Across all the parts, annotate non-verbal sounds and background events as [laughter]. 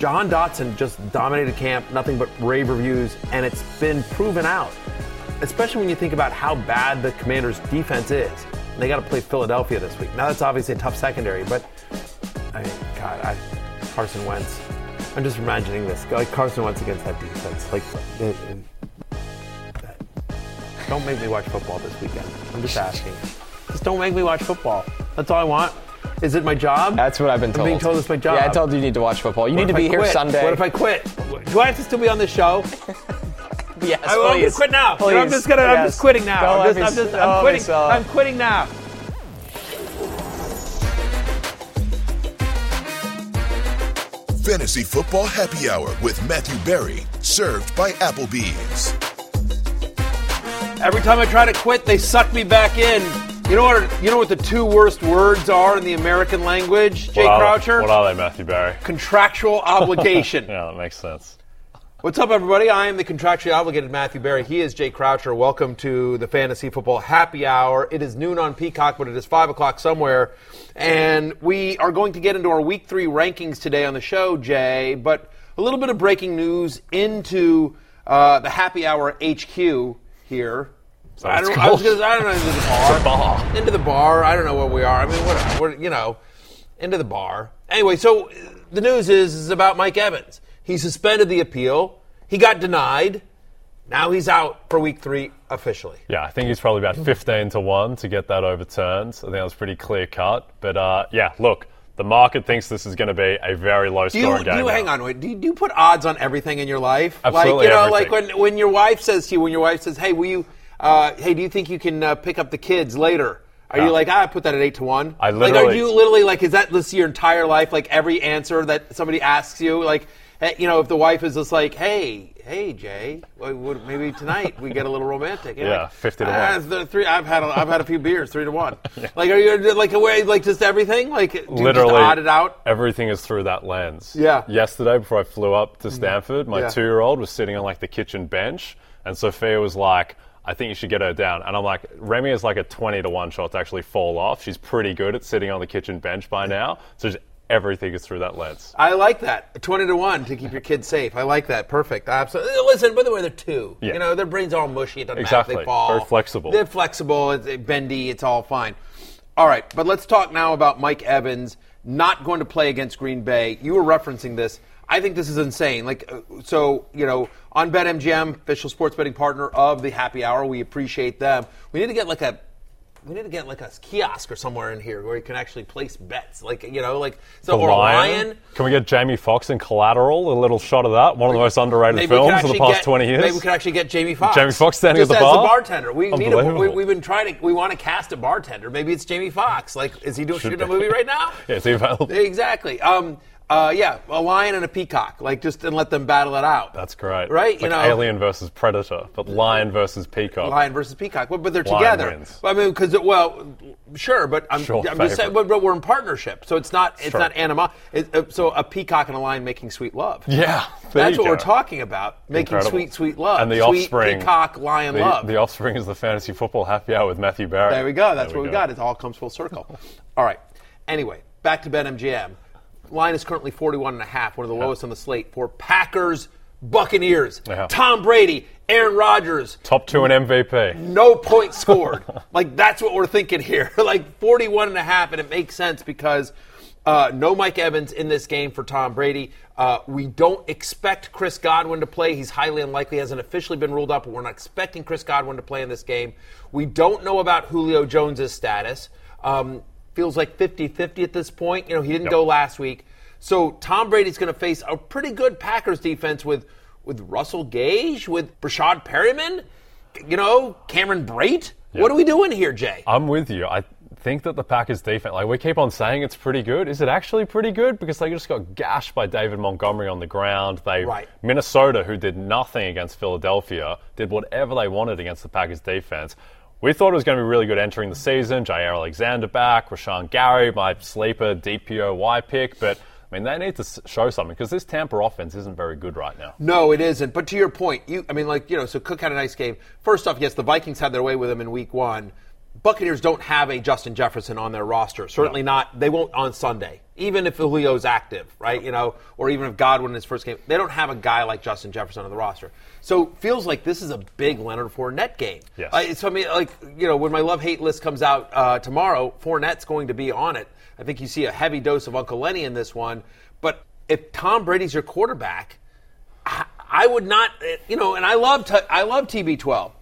Jahan Dotson just dominated camp, nothing but rave reviews, and it's been proven out. Especially when you think about how bad the Commanders' defense is. They got to play Philadelphia this week. Now that's obviously a tough secondary, but I mean, God, I, Carson Wentz. I'm just imagining this, like Carson Wentz against that defense. Like, it, it, don't make me watch football this weekend. I'm just asking. Just don't make me watch football. That's all I want. Is it my job? That's what I've been told. I'm being told it's my job. Yeah, I told you you need to watch football. You What need to be I here quit? Sunday. What if I quit? Do I have to still be on this show? [laughs] yes, I, am gonna quit now. Please. I'm just gonna. I'm just quitting now. Don't I'm let just. me I'm just. s- I'm don't let me quitting. sell. I'm quitting now. Fantasy Football Happy Hour with Matthew Berry, served by Applebee's. Every time I try to quit, they suck me back in. You know what? You know what the two worst words are in the American language, Jay What Croucher? What are they, Matthew Berry? Contractual [laughs] obligation. Yeah, that makes sense. What's up, everybody? I am the contractually obligated Matthew Berry. He is Jay Croucher. Welcome to the Fantasy Football Happy Hour. It is noon on Peacock, but it is 5 o'clock somewhere. And we are going to get into our week three rankings today on the show, Jay. But a little bit of breaking news into uh, the Happy Hour HQ here. I don't, I, was gonna, I don't know, into the [laughs] bar. Bar. Into the bar. I don't know where we are. I mean, what, what you know, into the bar. Anyway, so the news is, is about Mike Evans. He suspended the appeal. He got denied. Now he's out for week three officially. Yeah, I think he's probably about 15 to 1 to get that overturned. I think that was pretty clear cut. But uh, yeah, look, the market thinks this is going to be a very low Do you, scoring do game. you now. hang on? Wait, do you, do you put odds on everything in your life? Absolutely Like you know, everything. like when when your wife says to you, when your wife says, "Hey, will you? Uh, hey, do you think you can uh, pick up the kids later?" Are you like, ah, I put that at eight to one? I literally. like, are you literally like, is that this your entire life? Like every answer that somebody asks you, like, hey, you know, if the wife is just like, hey, hey, Jay, maybe tonight we get a little romantic. You're Yeah, like, 50 to "Ah, one." the three. I've had a, I've had a few beers, three to one. [laughs] Like, are you like away, like just everything? Like, you Literally, odd it out? everything is through that lens. Yeah. Yesterday, before I flew up to Stanford, my Yeah. two-year-old was sitting on like the kitchen bench, and Sophia was like, "I think you should get her down." And I'm like, "Remy is like a 20 to one shot to actually fall off. She's pretty good at sitting on the kitchen bench by now. So just everything is through that lens." I like that. 20 to 1 to keep your kids safe. I like that. Perfect. Absolutely. Listen, by the way, they're two. Yeah. You know, their brains are all mushy. It doesn't Exactly. matter if they fall. Very flexible. They're flexible. It's bendy. It's all fine. All right, but let's talk now about Mike Evans not going to play against Green Bay. You were referencing this. I think this is insane. Like, uh, so, you know, on BetMGM, official sports betting partner of the Happy Hour, we appreciate them. We need to get like a we need to get like a kiosk or somewhere in here where you can actually place bets, like you know, like so The or Lion. lion. Can we get Jamie Foxx in Collateral? A little shot of that. One of the most underrated Maybe we could films of the past get- 20 years. Maybe we could actually get Jamie Foxx. Jamie Foxx standing Just at the as bar? a bartender. We need a, we, we've been trying to. We want to cast a bartender. Maybe it's Jamie Foxx. Like, is he doing shooting a movie right now? [laughs] Yeah, is he available? Exactly. Um, uh, yeah, a lion and a peacock. Like, just and let them battle it out. That's great. Right? It's You like know- Alien versus Predator, but Lion versus Peacock. Lion versus peacock, but, but they're Lion together. wins. I mean, because well, sure, but I'm, Sure, I'm just saying, but, but we're in partnership, so it's not it's Sure. not anima. It, uh, so a peacock and a lion making sweet love. Yeah, That's what go. we're talking about. Making Incredible. sweet, sweet love. And the sweet offspring, peacock lion the, love. The offspring is the fantasy football happy hour with Matthew Barrett. There we go. That's There what we go. got. It all comes full circle. all right. Anyway, back to Ben BetMGM. Line is currently 41 and a half, one of the lowest on the slate for Packers Buccaneers, Yeah. Tom Brady, Aaron Rodgers, Top two in MVP. no points scored. [laughs] like that's what we're thinking here. [laughs] like 41 and a half, and it makes sense because uh, no Mike Evans in this game for Tom Brady. Uh, we don't expect Chris Godwin to play. He's highly unlikely, hasn't officially been ruled up, but we're not expecting Chris Godwin to play in this game. We don't know about Julio Jones' status. Um, feels like 50 50 at this point. You know, he didn't Yep. go last week. So Tom Brady's going to face a pretty good Packers defense with with Russell Gage, with Breshad Perriman, you know, Cameron Brate. What are we doing here, Jay? I'm with you. I think that the Packers defense, like we keep on saying it's pretty good. Is it actually pretty good? Because they just got gashed by David Montgomery on the ground. They Right. Minnesota, who did nothing against Philadelphia, did whatever they wanted against the Packers defense. We thought it was going to be really good entering the season. Jaire Alexander back, Rashan Gary, my sleeper DPOY pick, but I mean they need to show something because this Tampa offense isn't very good right now. No, it isn't. But to your point, you I mean, like, you know, so Cook had a nice game. First off, yes, the Vikings had their way with him in week one. Buccaneers don't have a Justin Jefferson on their roster. Certainly not. They won't on Sunday. Even if Julio's active, right? You know, or even if Godwin in his first game, they don't have a guy like Justin Jefferson on the roster. So feels like this is a big Leonard Fournette game. Yes. Uh, so I mean, like, you know, when my love hate list comes out uh, tomorrow, Fournette's going to be on it. I think you see a heavy dose of Uncle Lenny in this one. But if Tom Brady's your quarterback, I, I would not, eh, you know, and I love t- I love TB12, but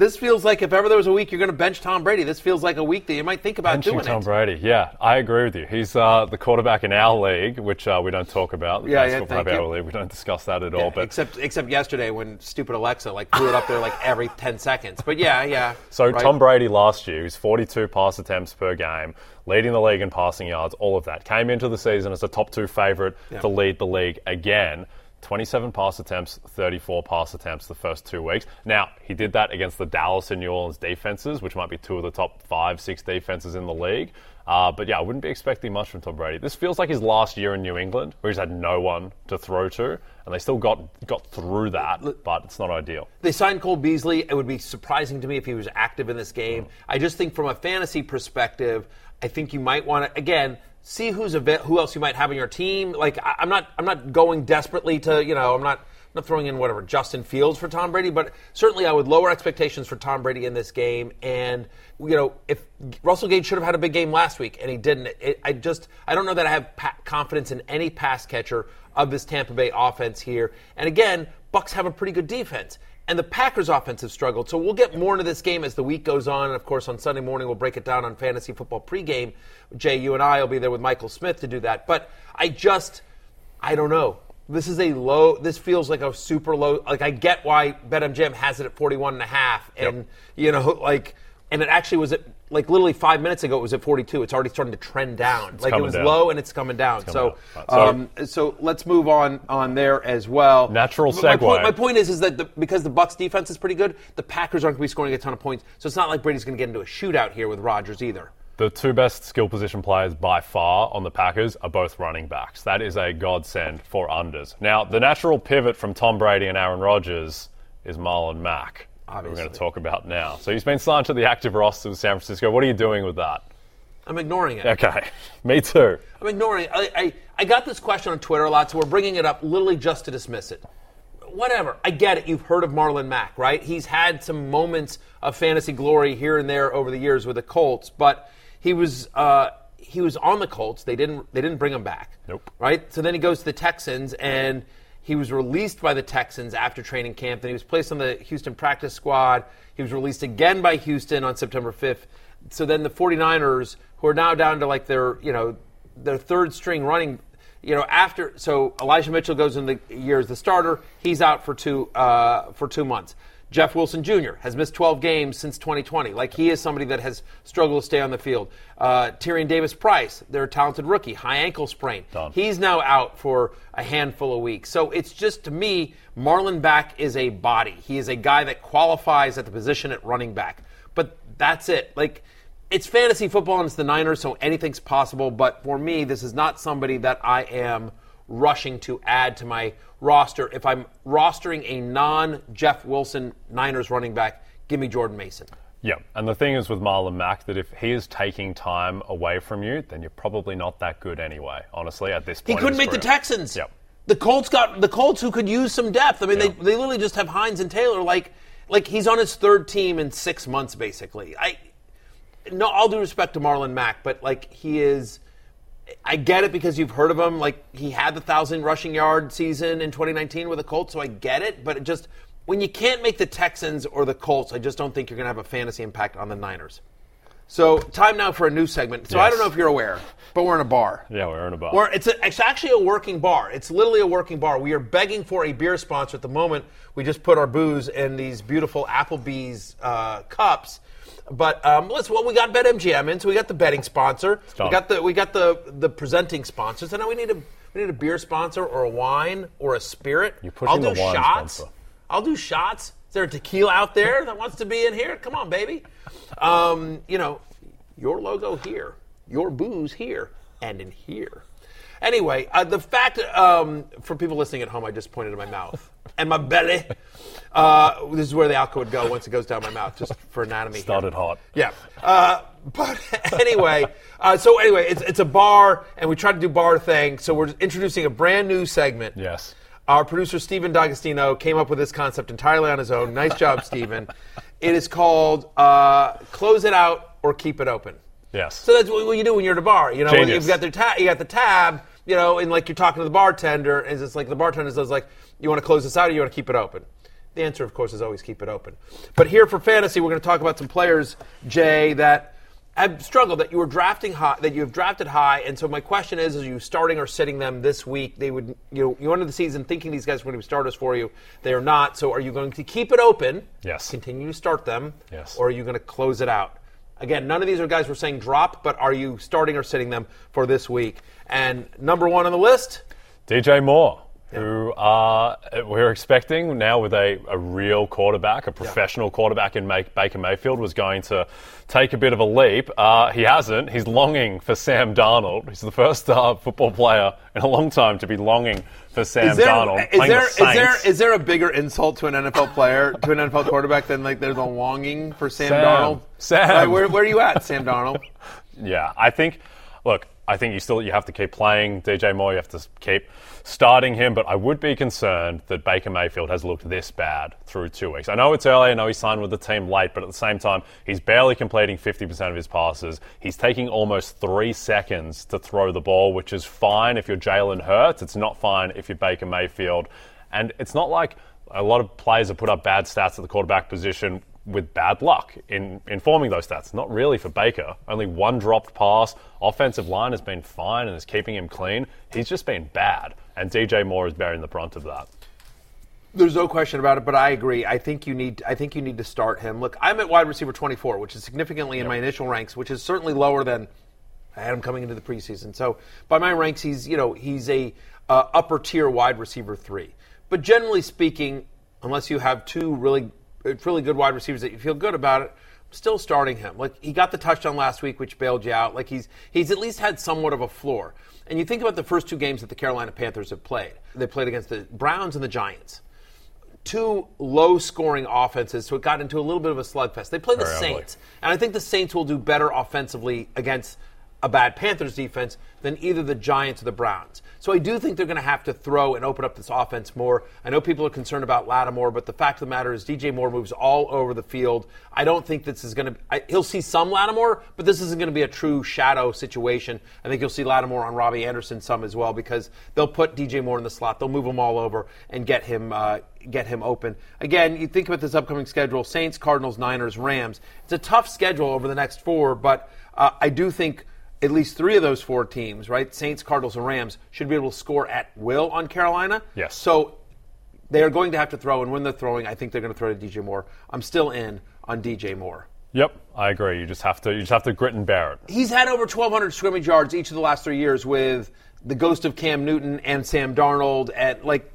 this feels like if ever there was a week you're going to bench Tom Brady, this feels like a week that you might think about Benching doing Tom it. Brady, yeah, I agree with you. He's uh, the quarterback in our league, which uh, we don't talk about. The Yeah, yeah, thank you. League, we don't discuss that at Yeah, all. But except except yesterday when stupid Alexa like threw it up there like every 10 seconds. But yeah, yeah. So right. Tom Brady last year, he's 42 pass attempts per game, leading the league in passing yards, all of that. Came into the season as a top two favorite Yeah. to lead the league again. 27 pass attempts, 34 pass attempts the first two weeks. Now, he did that against the Dallas and New Orleans defenses, which might be two of the top five, six defenses in the league. Uh, but yeah, I wouldn't be expecting much from Tom Brady. This feels like his last year in New England, where he's had no one to throw to, and they still got got through that, but it's not ideal. They signed Cole Beasley. It would be surprising to me if he was active in this game. I just think from a fantasy perspective, I think you might want to again see who's a who else you might have on your team. Like I, I'm not I'm not going desperately to you know I'm not. I'm not throwing in whatever Justin Fields for Tom Brady, but certainly I would lower expectations for Tom Brady in this game. And you know, if Russell Gage should have had a big game last week and he didn't, it, I just I don't know that I have pa- confidence in any pass catcher of this Tampa Bay offense here. And again, Bucks have a pretty good defense and the Packers offense have struggled. So we'll get more into this game as the week goes on. And of course, on Sunday morning, we'll break it down on fantasy football pregame. Jay, you and I will be there with Michael Smith to do that. But I just, I don't know. This is a low, this feels like a super low. Like, I get why BetMGM has it at 41 and a half. And, you know, [laughs] like, and it actually was at, like, literally five minutes ago, it was at 42. It's already starting to trend down. like, it was down. low and it's coming down. coming so, down. Right, so- um, so let's move on on there as well. Natural My point, segue. my point is, is that the, because the Bucks defense is pretty good, the Packers aren't going to be scoring a ton of points. So it's not like Brady's going to get into a shootout here with Rodgers either. The two best skill position players by far on the Packers are both running backs. That is a godsend for unders. Now, the natural pivot from Tom Brady and Aaron Rodgers is Marlon Mack. Who We're going to talk about now. So he's been signed to the active roster of San Francisco. What are you doing with that? I'm ignoring it. Okay, [laughs] me too. I'm ignoring it. I, I, I got this question on Twitter a lot, so we're bringing it up literally just to dismiss it. Whatever. I get it. You've heard of Marlon Mack, right? He's had some moments of fantasy glory here and there over the years with the Colts, but he was uh, he was on the Colts. They didn't they didn't bring him back. Nope. Right. So then he goes to the Texans and. He was released by the Texans after training camp. Then he was placed on the Houston practice squad. He was released again by Houston on September 5th. So then the 49ers, who are now down to like their, you know, their third string running, you know, after so Elijah Mitchell goes in the year as the starter. He's out for two uh, for two months. Jeff Wilson Jr. has missed 12 games since 2020. Like he is somebody that has struggled to stay on the field. Uh, Tyrion Davis Price, their talented rookie, high ankle sprain. Done. He's now out for a handful of weeks. So it's just to me, Marlon Mack is a body. He is a guy that qualifies at the position at running back. But that's it. Like it's fantasy football and it's the Niners, so anything's possible. But for me, this is not somebody that I am rushing to add to my roster. If I'm rostering a non Jeff Wilson Niners running back, give me Jordan Mason. Yeah, and the thing is with Marlon Mack that if he is taking time away from you, then you're probably not that good anyway. Honestly, at this point, he couldn't make the. Texans. Yep. the Colts got the Colts who could use some depth. I mean, Yeah. they they literally just have Hines and Taylor. Like like he's on his third team in six months, basically. I no, all due respect to Marlon Mack, but like he is. I get it because you've heard of him. Like he had the thousand rushing yard season in 2019 with the Colts, so I get it. But it just when you can't make the Texans or the Colts, I just don't think you're going to have a fantasy impact on the Niners. So time now for a new segment. So I don't know if you're aware, but we're in a bar. Yeah, we're in a bar. Or it's, a, it's actually a working bar. It's literally a working bar. We are begging for a beer sponsor at the moment. We just put our booze in these beautiful Applebee's uh, cups. But um, let's. Well, we got BetMGM in, so we got the betting sponsor. We got the we got the the presenting sponsor. So now we need a we need a beer sponsor or a wine or a spirit. You're pushing I'll do the wine shots. sponsor. I'll do shots. Is there a tequila out there that wants to be in here? Come on, baby. Um, you know, your logo here, your booze here, and in here. Anyway, uh, the fact um, for people listening at home, I just pointed to my mouth and my belly. Uh, this is where the alcohol would go once it goes down my mouth, just for anatomy. here. Started hot. Yeah. Uh, but [laughs] anyway, uh, so anyway, it's, it's a bar, and we try to do bar thing. So we're introducing a brand new segment. Yes. Our producer Stephen D'Agostino came up with this concept entirely on his own. Nice job, [laughs] Stephen. It is called uh, "Close It Out or Keep It Open." Yes. So that's what what you do when you're at a bar. You know, Genius. you've got the tab, you got the tab, you know, and like you're talking to the bartender, and it's like the bartender says, like, you want to close this out or you want to keep it open? The answer, of course, is always keep it open. But here for fantasy, we're going to talk about some players, Jay, that have struggled, that you were drafting high, that you have drafted high. And so my question is, are you starting or sitting them this week? They would, you know, you entered the season thinking these guys were going to be starters for you. They are not. So are you going to keep it open? Yes. Continue to start them. Yes. Or are you going to close it out? Again, none of these are guys we're saying drop, but are you starting or sitting them for this week? And number one on the list, DJ Moore, who uh, we're expecting now with a, a real quarterback, a professional quarterback in Make, Baker Mayfield, was going to take a bit of a leap. Uh, he hasn't. He's longing for Sam Darnold. He's the first uh, football player in a long time to be longing for Sam is there, Darnold. is, there, the is, there, there a bigger insult to an NFL player, to an NFL quarterback, than like there's a longing for Sam, Sam. Darnold? Sam. Right, where, where are you at, Sam Darnold? [laughs] Yeah, I think. Look, I think you still you have to keep playing DJ Moore. You have to keep starting him, but I would be concerned that Baker Mayfield has looked this bad through two weeks. I know it's early. I know he signed with the team late, but at the same time, he's barely completing 50% of his passes. He's taking almost three seconds to throw the ball, which is fine if you're Jalen Hurts. It's not fine if you're Baker Mayfield, and it's not like a lot of players have put up bad stats at the quarterback position with bad luck in informing those stats. Not really for Baker. Only one dropped pass. Offensive line has been fine and is keeping him clean. He's just been bad. And DJ Moore is bearing the brunt of that. There's no question about it, but I agree. I think you need. I think you need to start him. Look, I'm at wide receiver 24, which is significantly in my initial ranks, which is certainly lower than I had him coming into the preseason. So by my ranks, he's you know he's a uh, upper tier wide receiver three. But generally speaking, unless you have two really really good wide receivers that you feel good about it, still starting him. Like he got the touchdown last week, which bailed you out. Like he's he's at least had somewhat of a floor. And you think about the first two games that the Carolina Panthers have played. They played against the Browns and the Giants two low scoring offenses, so it got into a little bit of a slugfest. They play the Very ugly. Saints, and I think the Saints will do better offensively against a bad Panthers defense than either the Giants or the Browns. So I do think they're going to have to throw and open up this offense more. I know people are concerned about Lattimore, but the fact of the matter is DJ Moore moves all over the field. I don't think this is going to. I, he'll see some Lattimore, but this isn't going to be a true shadow situation. I think you'll see Lattimore on Robbie Anderson some as well because they'll put DJ Moore in the slot. They'll move him all over and get him uh, get him open. Again, you think about this upcoming schedule: Saints, Cardinals, Niners, Rams. It's a tough schedule over the next four, but uh, I do think at least three of those four teams, right? Saints, Cardinals, and Rams, should be able to score at will on Carolina. Yes. So they are going to have to throw, and when they're throwing, I think they're going to throw to DJ Moore. I'm still in on DJ Moore. Yep, I agree. You just have to you just have to grit and bear it. He's had over 1,200 scrimmage yards each of the last three years with the ghost of Cam Newton and Sam Darnold, and like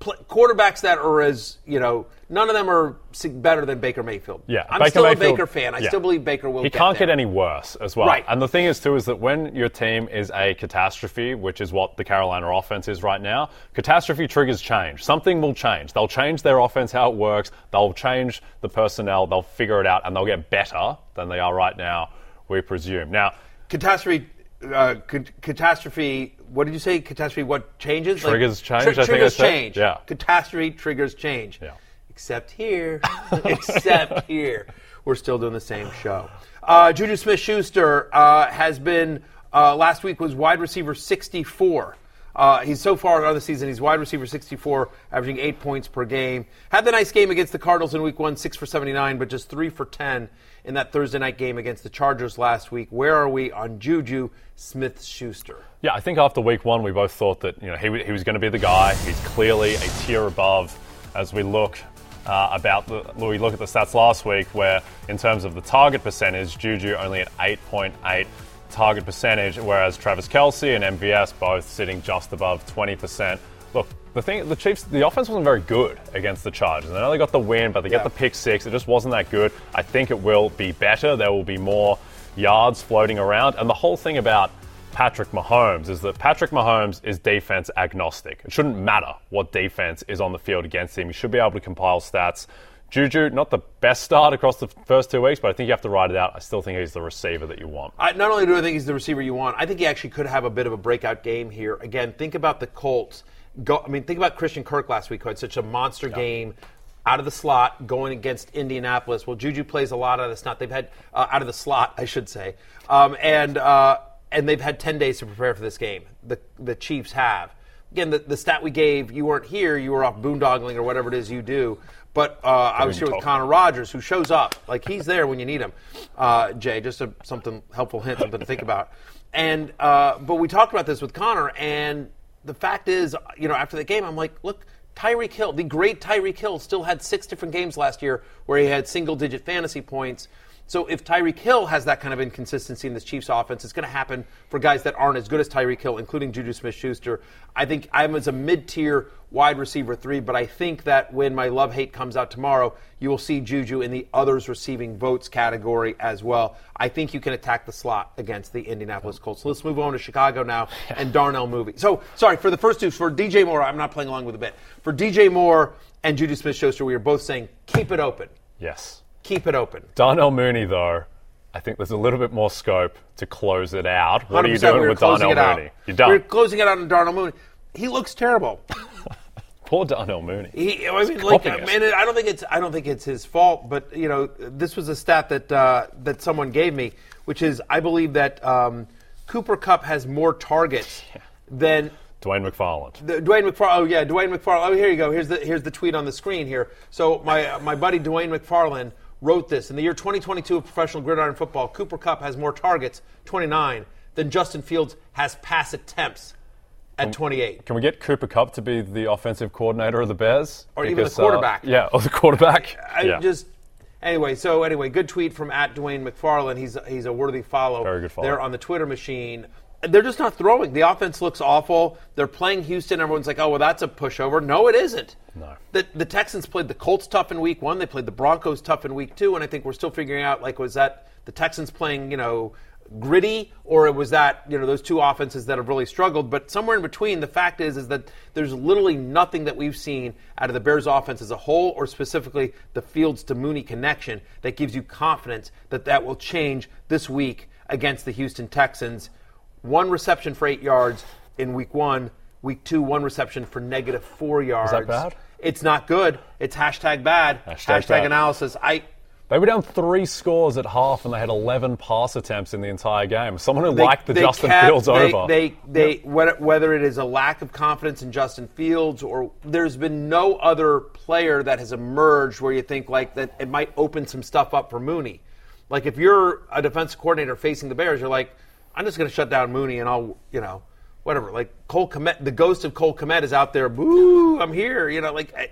pl- quarterbacks that are as you know, none of them are better than Baker Mayfield. Yeah, I'm Baker still Mayfield- a Baker fan. I yeah. still believe Baker will. He get can't there. get any worse as well. Right. And the thing is, too, is that when your team is a catastrophe, which is what the Carolina offense is right now, catastrophe triggers change. Something will change. They'll change their offense, how it works. They'll change the personnel. They'll figure it out, and they'll get better than they are right now, we presume. Now, catastrophe uh, ca- catastrophe. What did you say? Catastrophe. What changes? Triggers change, I think I triggers said. change. Yeah. Catastrophe triggers change. Yeah. Except here. [laughs] [laughs] Except here. We're still doing the same show. Uh, Juju Smith Schuster uh, has been, uh, last week was wide receiver 64. Uh, he's so far on the season, he's wide receiver 64, averaging eight points per game. Had the nice game against the Cardinals in week one, six for 79, but just three for 10 in that Thursday night game against the Chargers last week. Where are we on Juju Smith Schuster? Yeah, I think after week one, we both thought that you know he, he was going to be the guy. He's clearly a tier above as we look uh, about the we look at the stats last week, where in terms of the target percentage, Juju only at 8.8 target percentage, whereas Travis Kelce and MVS both sitting just above 20%. Look, the thing, the Chiefs, the offense wasn't very good against the Chargers. They got the win, but they Yeah. get the pick six. It just wasn't that good. I think it will be better. There will be more yards floating around, and the whole thing about Patrick Mahomes is that Patrick Mahomes is defense agnostic. It shouldn't matter what defense is on the field against him. He should be able to compile stats. Juju, not the best start across the first two weeks, but I think you have to ride it out. I still think he's the receiver that you want. I, not only do I think he's the receiver you want, I think he actually could have a bit of a breakout game here. Again, think about the Colts. Go, I mean, think about Christian Kirk last week, who had such a monster game out of the slot going against Indianapolis. Well, Juju plays a lot out of the slot. They've had uh, out of the slot, [laughs] I should say, um, and uh, and they've had ten days to prepare for this game. The the Chiefs have. Again, the, the stat we gave, you weren't here, you were off boondoggling or whatever it is you do. But uh, I was here with Connor Rogers, who shows up. Like he's there when you need him. Uh, Jay, just a, something helpful hint, something to think [laughs] about. And uh, but we talked about this with Connor, and the fact is, you know, after the game, I'm like, look, Tyreek Hill, the great Tyreek Hill, still had six different games last year where he had single-digit fantasy points. So if Tyreek Hill has that kind of inconsistency in this Chiefs offense, it's going to happen for guys that aren't as good as Tyreek Hill, including Juju Smith-Schuster. I think I'm as a mid-tier wide receiver three, but I think that when my love hate comes out tomorrow, you will see Juju in the others receiving votes category as well. I think you can attack the slot against the Indianapolis Colts. So let's move on to Chicago now [laughs] and Darnell Mooney. So sorry for the first two for DJ Moore. I'm not playing along with the bit. For DJ Moore and Juju Smith-Schuster, we are both saying keep it open. Yes. Keep it open. Darnell Mooney, though, I think there's a little bit more scope to close it out. What are you doing we with Darnell. Mooney? You're done. We're closing it out on Darnell Mooney. He looks terrible. [laughs] Poor Darnell Mooney. He, I mean, like, it. man, I don't think it's I don't think it's his fault, but you know, this was a stat that uh, that someone gave me, which is I believe that um, Cooper Kupp has more targets than Dwain McFarland. the, Dwain McFarland. Oh yeah, Dwain McFarland. Oh, here you go. Here's the here's the tweet on the screen here. So my my buddy Dwain McFarland wrote this in the year 2022 of professional gridiron football. Cooper Kupp has more targets, 29, than Justin Fields has pass attempts at 28. Can we get Cooper Kupp to be the offensive coordinator of the Bears? Or even the Because, uh, quarterback. yeah, or the quarterback. [laughs] I yeah. just anyway. So anyway, good tweet from at Dwain McFarland. He's he's a worthy follow. Very good follow. There on the Twitter machine. They're just not throwing. The offense looks awful. They're playing Houston. Everyone's like, "Oh, well, that's a pushover." No, it isn't. No. The, the Texans played the Colts tough in Week One. They played the Broncos tough in Week Two, and I think we're still figuring out like, was that the Texans playing, you know, gritty, or was that you know those two offenses that have really struggled? But somewhere in between, the fact is is that there's literally nothing that we've seen out of the Bears offense as a whole, or specifically the Fields to Mooney connection that gives you confidence that that will change this week against the Houston Texans. One reception for eight yards in Week One. Week two, one reception for negative four yards. Is that bad? It's not good. It's hashtag bad. Hashtag Hashtag, bad. analysis. I They were down three scores at half, and they had 11 pass attempts in the entire game. Someone who liked the Justin kept- Fields they, over. They, they, whether, whether it is a lack of confidence in Justin Fields or there's been no other player that has emerged where you think like that it might open some stuff up for Mooney. Like if you're a defensive coordinator facing the Bears, you're like, I'm just going to shut down Mooney and I'll, you know, whatever. Like Cole Kmet, the ghost of Cole Kmet is out there. Boo! I'm here. You know, like. I,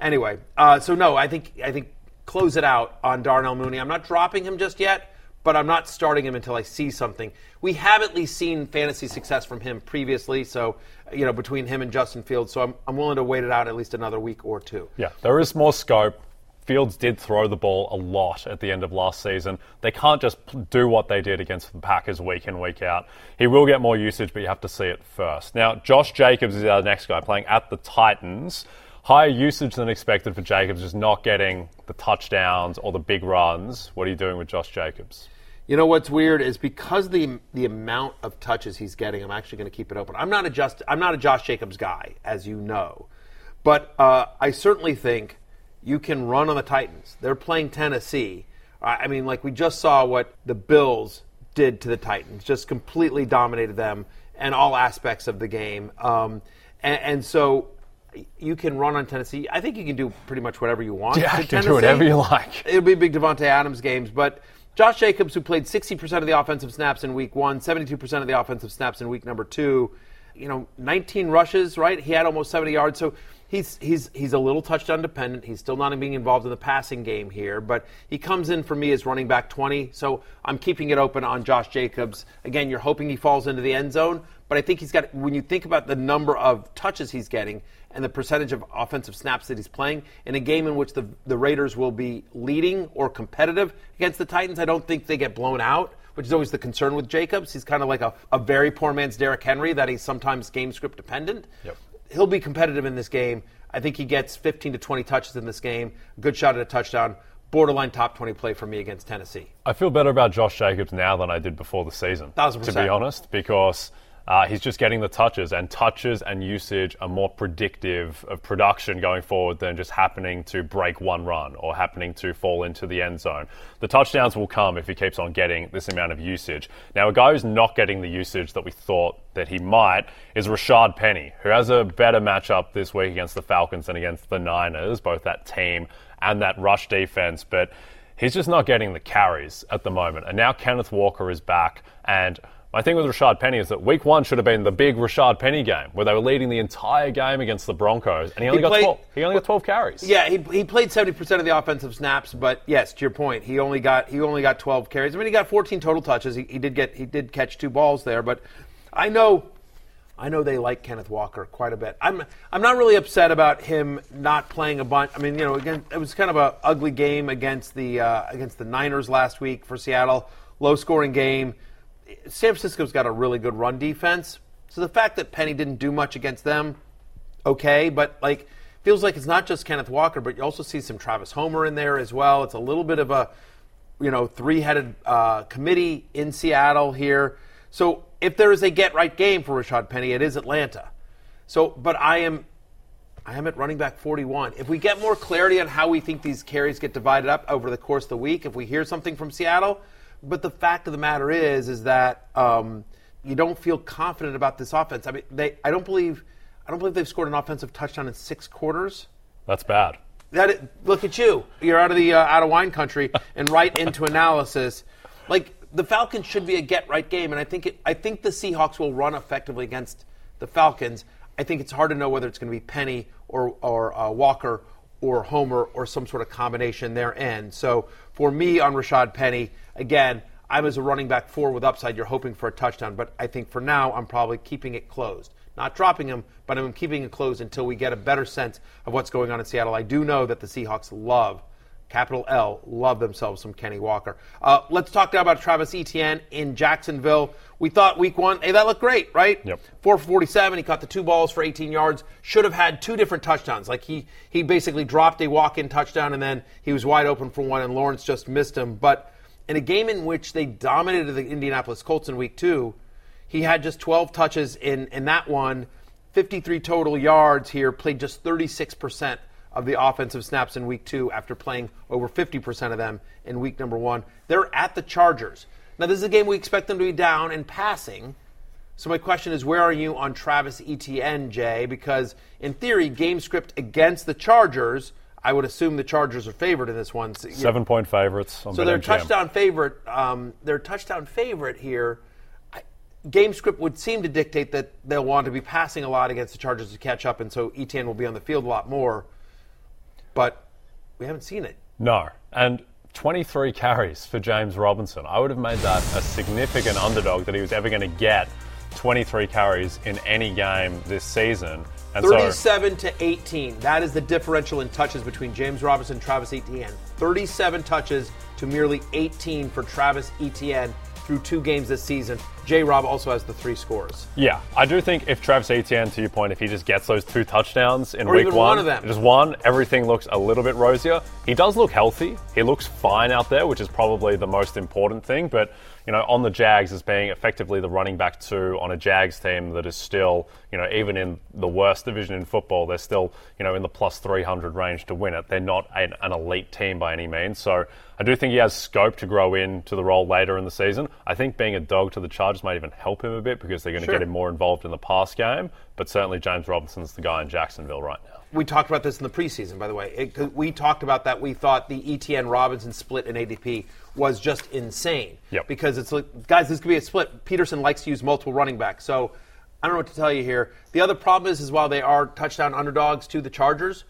anyway, uh, so no, I think I think close it out on Darnell Mooney. I'm not dropping him just yet, but I'm not starting him until I see something. We have at least seen fantasy success from him previously, so you know between him and Justin Fields. So I'm I'm willing to wait it out at least another week or two. Yeah, there is more scope. Fields did throw the ball a lot at the end of last season. They can't just do what they did against the Packers week in, week out. He will get more usage, but you have to see it first. Now, Josh Jacobs is our next guy playing at the Titans. Higher usage than expected for Jacobs, just not getting the touchdowns or the big runs. What are you doing with Josh Jacobs? You know what's weird is because the the amount of touches he's getting, I'm actually going to keep it open. I'm not a just I'm not a Josh Jacobs guy, as you know, but uh, I certainly think you can run on the Titans. They're playing Tennessee. I mean, like we just saw what the Bills did to the Titans, just completely dominated them in all aspects of the game, um, and, and so. You can run on Tennessee. I think you can do pretty much whatever you want. Yeah, you can do Tennessee. whatever you like. It'll be big Davante Adams games, but Josh Jacobs, who played 60% of the offensive snaps in week one, 72% of the offensive snaps in week number two, you know, 19 rushes, right? He had almost 70 yards. So he's he's he's a little touchdown dependent. He's still not being involved in the passing game here, but he comes in for me as running back 20. So I'm keeping it open on Josh Jacobs. Again, you're hoping he falls into the end zone, but I think he's got when you think about the number of touches he's getting and the percentage of offensive snaps that he's playing in a game in which the the Raiders will be leading or competitive against the Titans, I don't think they get blown out which is always the concern with Jacobs. He's kind of like a, a very poor man's Derrick Henry, that he's sometimes game script dependent. Yep. He'll be competitive in this game. I think he gets 15 to 20 touches in this game, good shot at a touchdown, borderline top 20 play for me against Tennessee. I feel better about Josh Jacobs now than I did before the season. Thousand To be honest, because uh, he's just getting the touches, and touches and usage are more predictive of production going forward than just happening to break one run or happening to fall into the end zone. The touchdowns will come if he keeps on getting this amount of usage. Now, a guy who's not getting the usage that we thought that he might is Rashaad Penny, who has a better matchup this week against the Falcons than against the Niners, both that team and that rush defense. But he's just not getting the carries at the moment. And now Kenneth Walker is back. And my thing with Rashaad Penny is that week one should have been the big Rashaad Penny game where they were leading the entire game against the Broncos. And he only, got, played- 12, he only got 12 carries. Yeah, he, he played 70% of the offensive snaps, but yes, to your point, he only got he only got 12 carries. I mean, he got 14 total touches. He, he did get he did catch two balls there, but I know I know they like Kenneth Walker quite a bit. I'm I'm not really upset about him not playing a bunch. I mean, you know, again, it was kind of a ugly game against the uh, against the Niners last week for Seattle. Low scoring game. San Francisco's got a really good run defense. So the fact that Penny didn't do much against them, okay, but like feels like it's not just Kenneth Walker, but you also see some Travis Homer in there as well. It's a little bit of a you know three-headed uh, committee in Seattle here. So if there is a get right game for Rashaad Penny, it is Atlanta. So, but I am I am at running back 41. If we get more clarity on how we think these carries get divided up over the course of the week, if we hear something from Seattle, but the fact of the matter is, is that um, you don't feel confident about this offense. I mean, they I don't believe I don't believe they've scored an offensive touchdown in six quarters. That's bad. That look at you. You're out of the uh, out of wine country [laughs] and right into analysis. Like the Falcons should be a get right game, and I think it, I think the Seahawks will run effectively against the Falcons. I think it's hard to know whether it's going to be Penny or or uh, Walker or Homer or some sort of combination their end. So for me on Rashaad Penny, again, I'm as a running back four with upside. You're hoping for a touchdown, but I think for now I'm probably keeping it closed. Not dropping him, but I'm keeping it closed until we get a better sense of what's going on in Seattle. I do know that the Seahawks love, capital L, love themselves some Kenny Walker. Uh, let's talk now about Travis Etienne in Jacksonville. We thought week one, hey, that looked great, right? Yep. 4 for 47. He caught the two balls for 18 yards. Should have had two different touchdowns. Like he, he basically dropped a walk in touchdown and then he was wide open for one and Lawrence just missed him. But in a game in which they dominated the Indianapolis Colts in week two, he had just 12 touches in, in that one, 53 total yards here, played just 36% of the offensive snaps in week two after playing over 50% of them in week number one. They're at the Chargers. Now, this is a game we expect them to be down and passing. So my question is, where are you on Travis Etienne, Jay? Because in theory, game script against the Chargers, I would assume the Chargers are favored in this one. So, you know, Seven point favorites on so they're touchdown favorite, um, their touchdown favorite here. I, game script would seem to dictate that they'll want to be passing a lot against the Chargers to catch up, and so Etienne will be on the field a lot more. But we haven't seen it. No. And 23 carries for James Robinson. I would have made that a significant underdog that he was ever going to get 23 carries in any game this season. And so 37 to 18. That is the differential in touches between James Robinson and Travis Etienne. 37 touches to merely 18 for Travis Etienne through two games this season. J. Rob also has the three scores. Yeah, I do think if Travis Etienne, to your point, if he just gets those two touchdowns in Or week one of them. just one, everything looks a little bit rosier. He does look healthy. He looks fine out there, which is probably the most important thing. But you know, on the Jags as being effectively the running back two on a Jags team that is still, you know, even in the worst division in football, they're still, you know, in the plus 300 range to win it. They're not an, an elite team by any means. So I do think he has scope to grow into the role later in the season. I think being a dog to the Chargers might even help him a bit because they're going to Sure. get him more involved in the pass game. But certainly James Robinson's the guy in Jacksonville right now. We talked about this in the preseason, by the way. It- we talked about that. We thought the Etienne Robinson split in ADP was just insane. Yep. Because it's like, guys, this could be a split. Pederson likes to use multiple running backs. So I don't know what to tell you here. The other problem is, is while they are touchdown underdogs to the Chargers,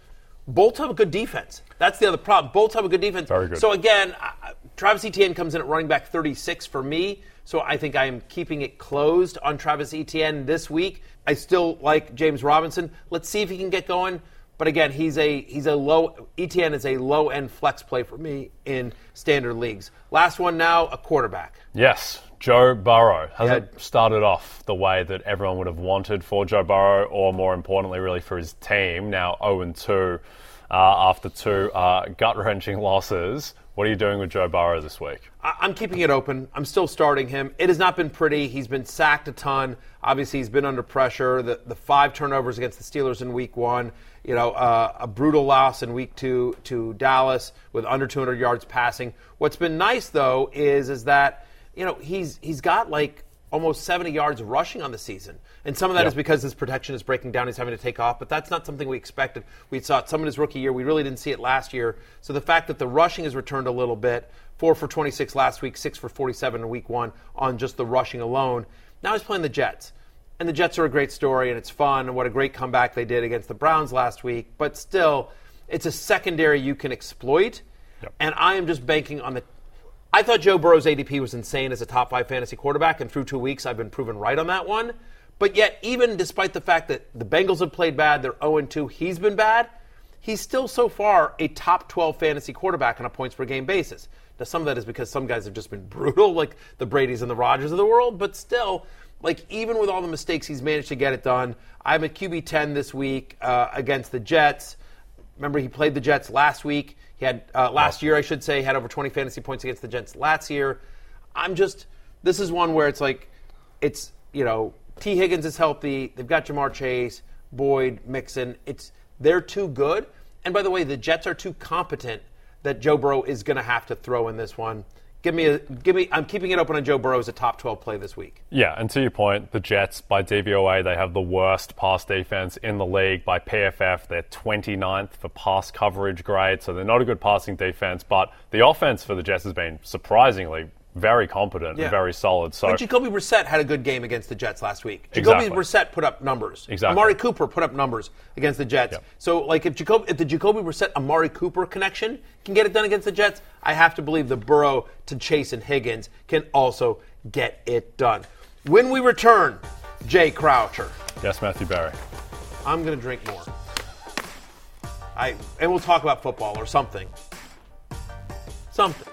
Bolts have a good defense. That's the other problem. Bolts have a good defense. Very good. So again, I- Travis Etienne comes in at running back 36 for me. So I think I am keeping it closed on Travis Etienne this week. I still like James Robinson. Let's see if he can get going. But again, he's a he's a low Etienne is a low end flex play for me in standard leagues. Last one now, a quarterback. Yes, Joe Burrow hasn't Yeah. started off the way that everyone would have wanted for Joe Burrow, or more importantly, really for his team. Now 0 2 uh, after two uh, gut wrenching [laughs] losses. What are you doing with Joe Burrow this week? I- I'm keeping it open. I'm still starting him. It has not been pretty. He's been sacked a ton. Obviously, he's been under pressure. The, the five turnovers against the Steelers in week one, you know, uh, a brutal loss in week two to Dallas with under 200 yards passing. What's been nice, though, is, is that, you know, he's, he's got like almost 70 yards rushing on the season. And some of that Yeah. is because his protection is breaking down. He's having to take off, but that's not something we expected. We saw it some in his rookie year. We really didn't see it last year. So the fact that the rushing has returned a little bit, four for 26 last week, six for 47 in week one on just the rushing alone. Now he's playing the Jets. And the Jets are a great story, and it's fun, and what a great comeback they did against the Browns last week. But still, it's a secondary you can exploit. Yep. And I am just banking on the I thought Joe Burrow's ADP was insane as a top five fantasy quarterback, and through two weeks, I've been proven right on that one. But yet, even despite the fact that the Bengals have played bad, they're 0 2, he's been bad, he's still so far a top 12 fantasy quarterback on a points per game basis. Now, some of that is because some guys have just been [laughs] brutal, like the Brady's and the Rodgers of the world, but still, like even with all the mistakes, he's managed to get it done. I'm at QB 10 this week uh, against the Jets. Remember, he played the Jets last week. He had uh, last year, I should say, had over 20 fantasy points against the Jets last year. I'm just this is one where it's like it's you know Tee Higgins is healthy. They've got Ja'Marr Chase, Boyd, Mixon. It's they're too good. And by the way, the Jets are too competent that Joe Burrow is going to have to throw in this one. Give me a give me. I'm keeping it open on Joe Burrow as a top 12 play this week. Yeah, and to your point, the Jets by DVOA they have the worst pass defense in the league. By PFF, they're 29th for pass coverage grade, so they're not a good passing defense. But the offense for the Jets has been surprisingly very competent Yeah. and very solid. So But Jacoby Brissett had a good game against the Jets last week. Jacoby Exactly. Brissett put up numbers. Exactly. Amari Cooper put up numbers against the Jets. Yep. So, like, if Jacob, if the Jacoby Brissett Amari Cooper connection can get it done against the Jets, I have to believe the Burrow to Chase and Higgins can also get it done. When we return, Jay Croucher, yes, Matthew Berry. I'm going to drink more. I and we'll talk about football or something. Something.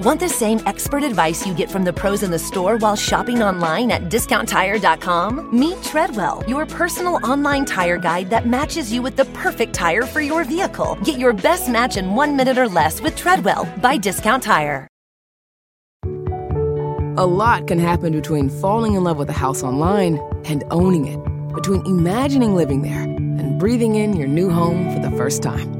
Want the same expert advice you get from the pros in the store while shopping online at discounttire.com? Meet Treadwell, your personal online tire guide that matches you with the perfect tire for your vehicle. Get your best match in one minute or less with Treadwell by Discount Tire. A lot can happen between falling in love with a house online and owning it, between imagining living there and breathing in your new home for the first time.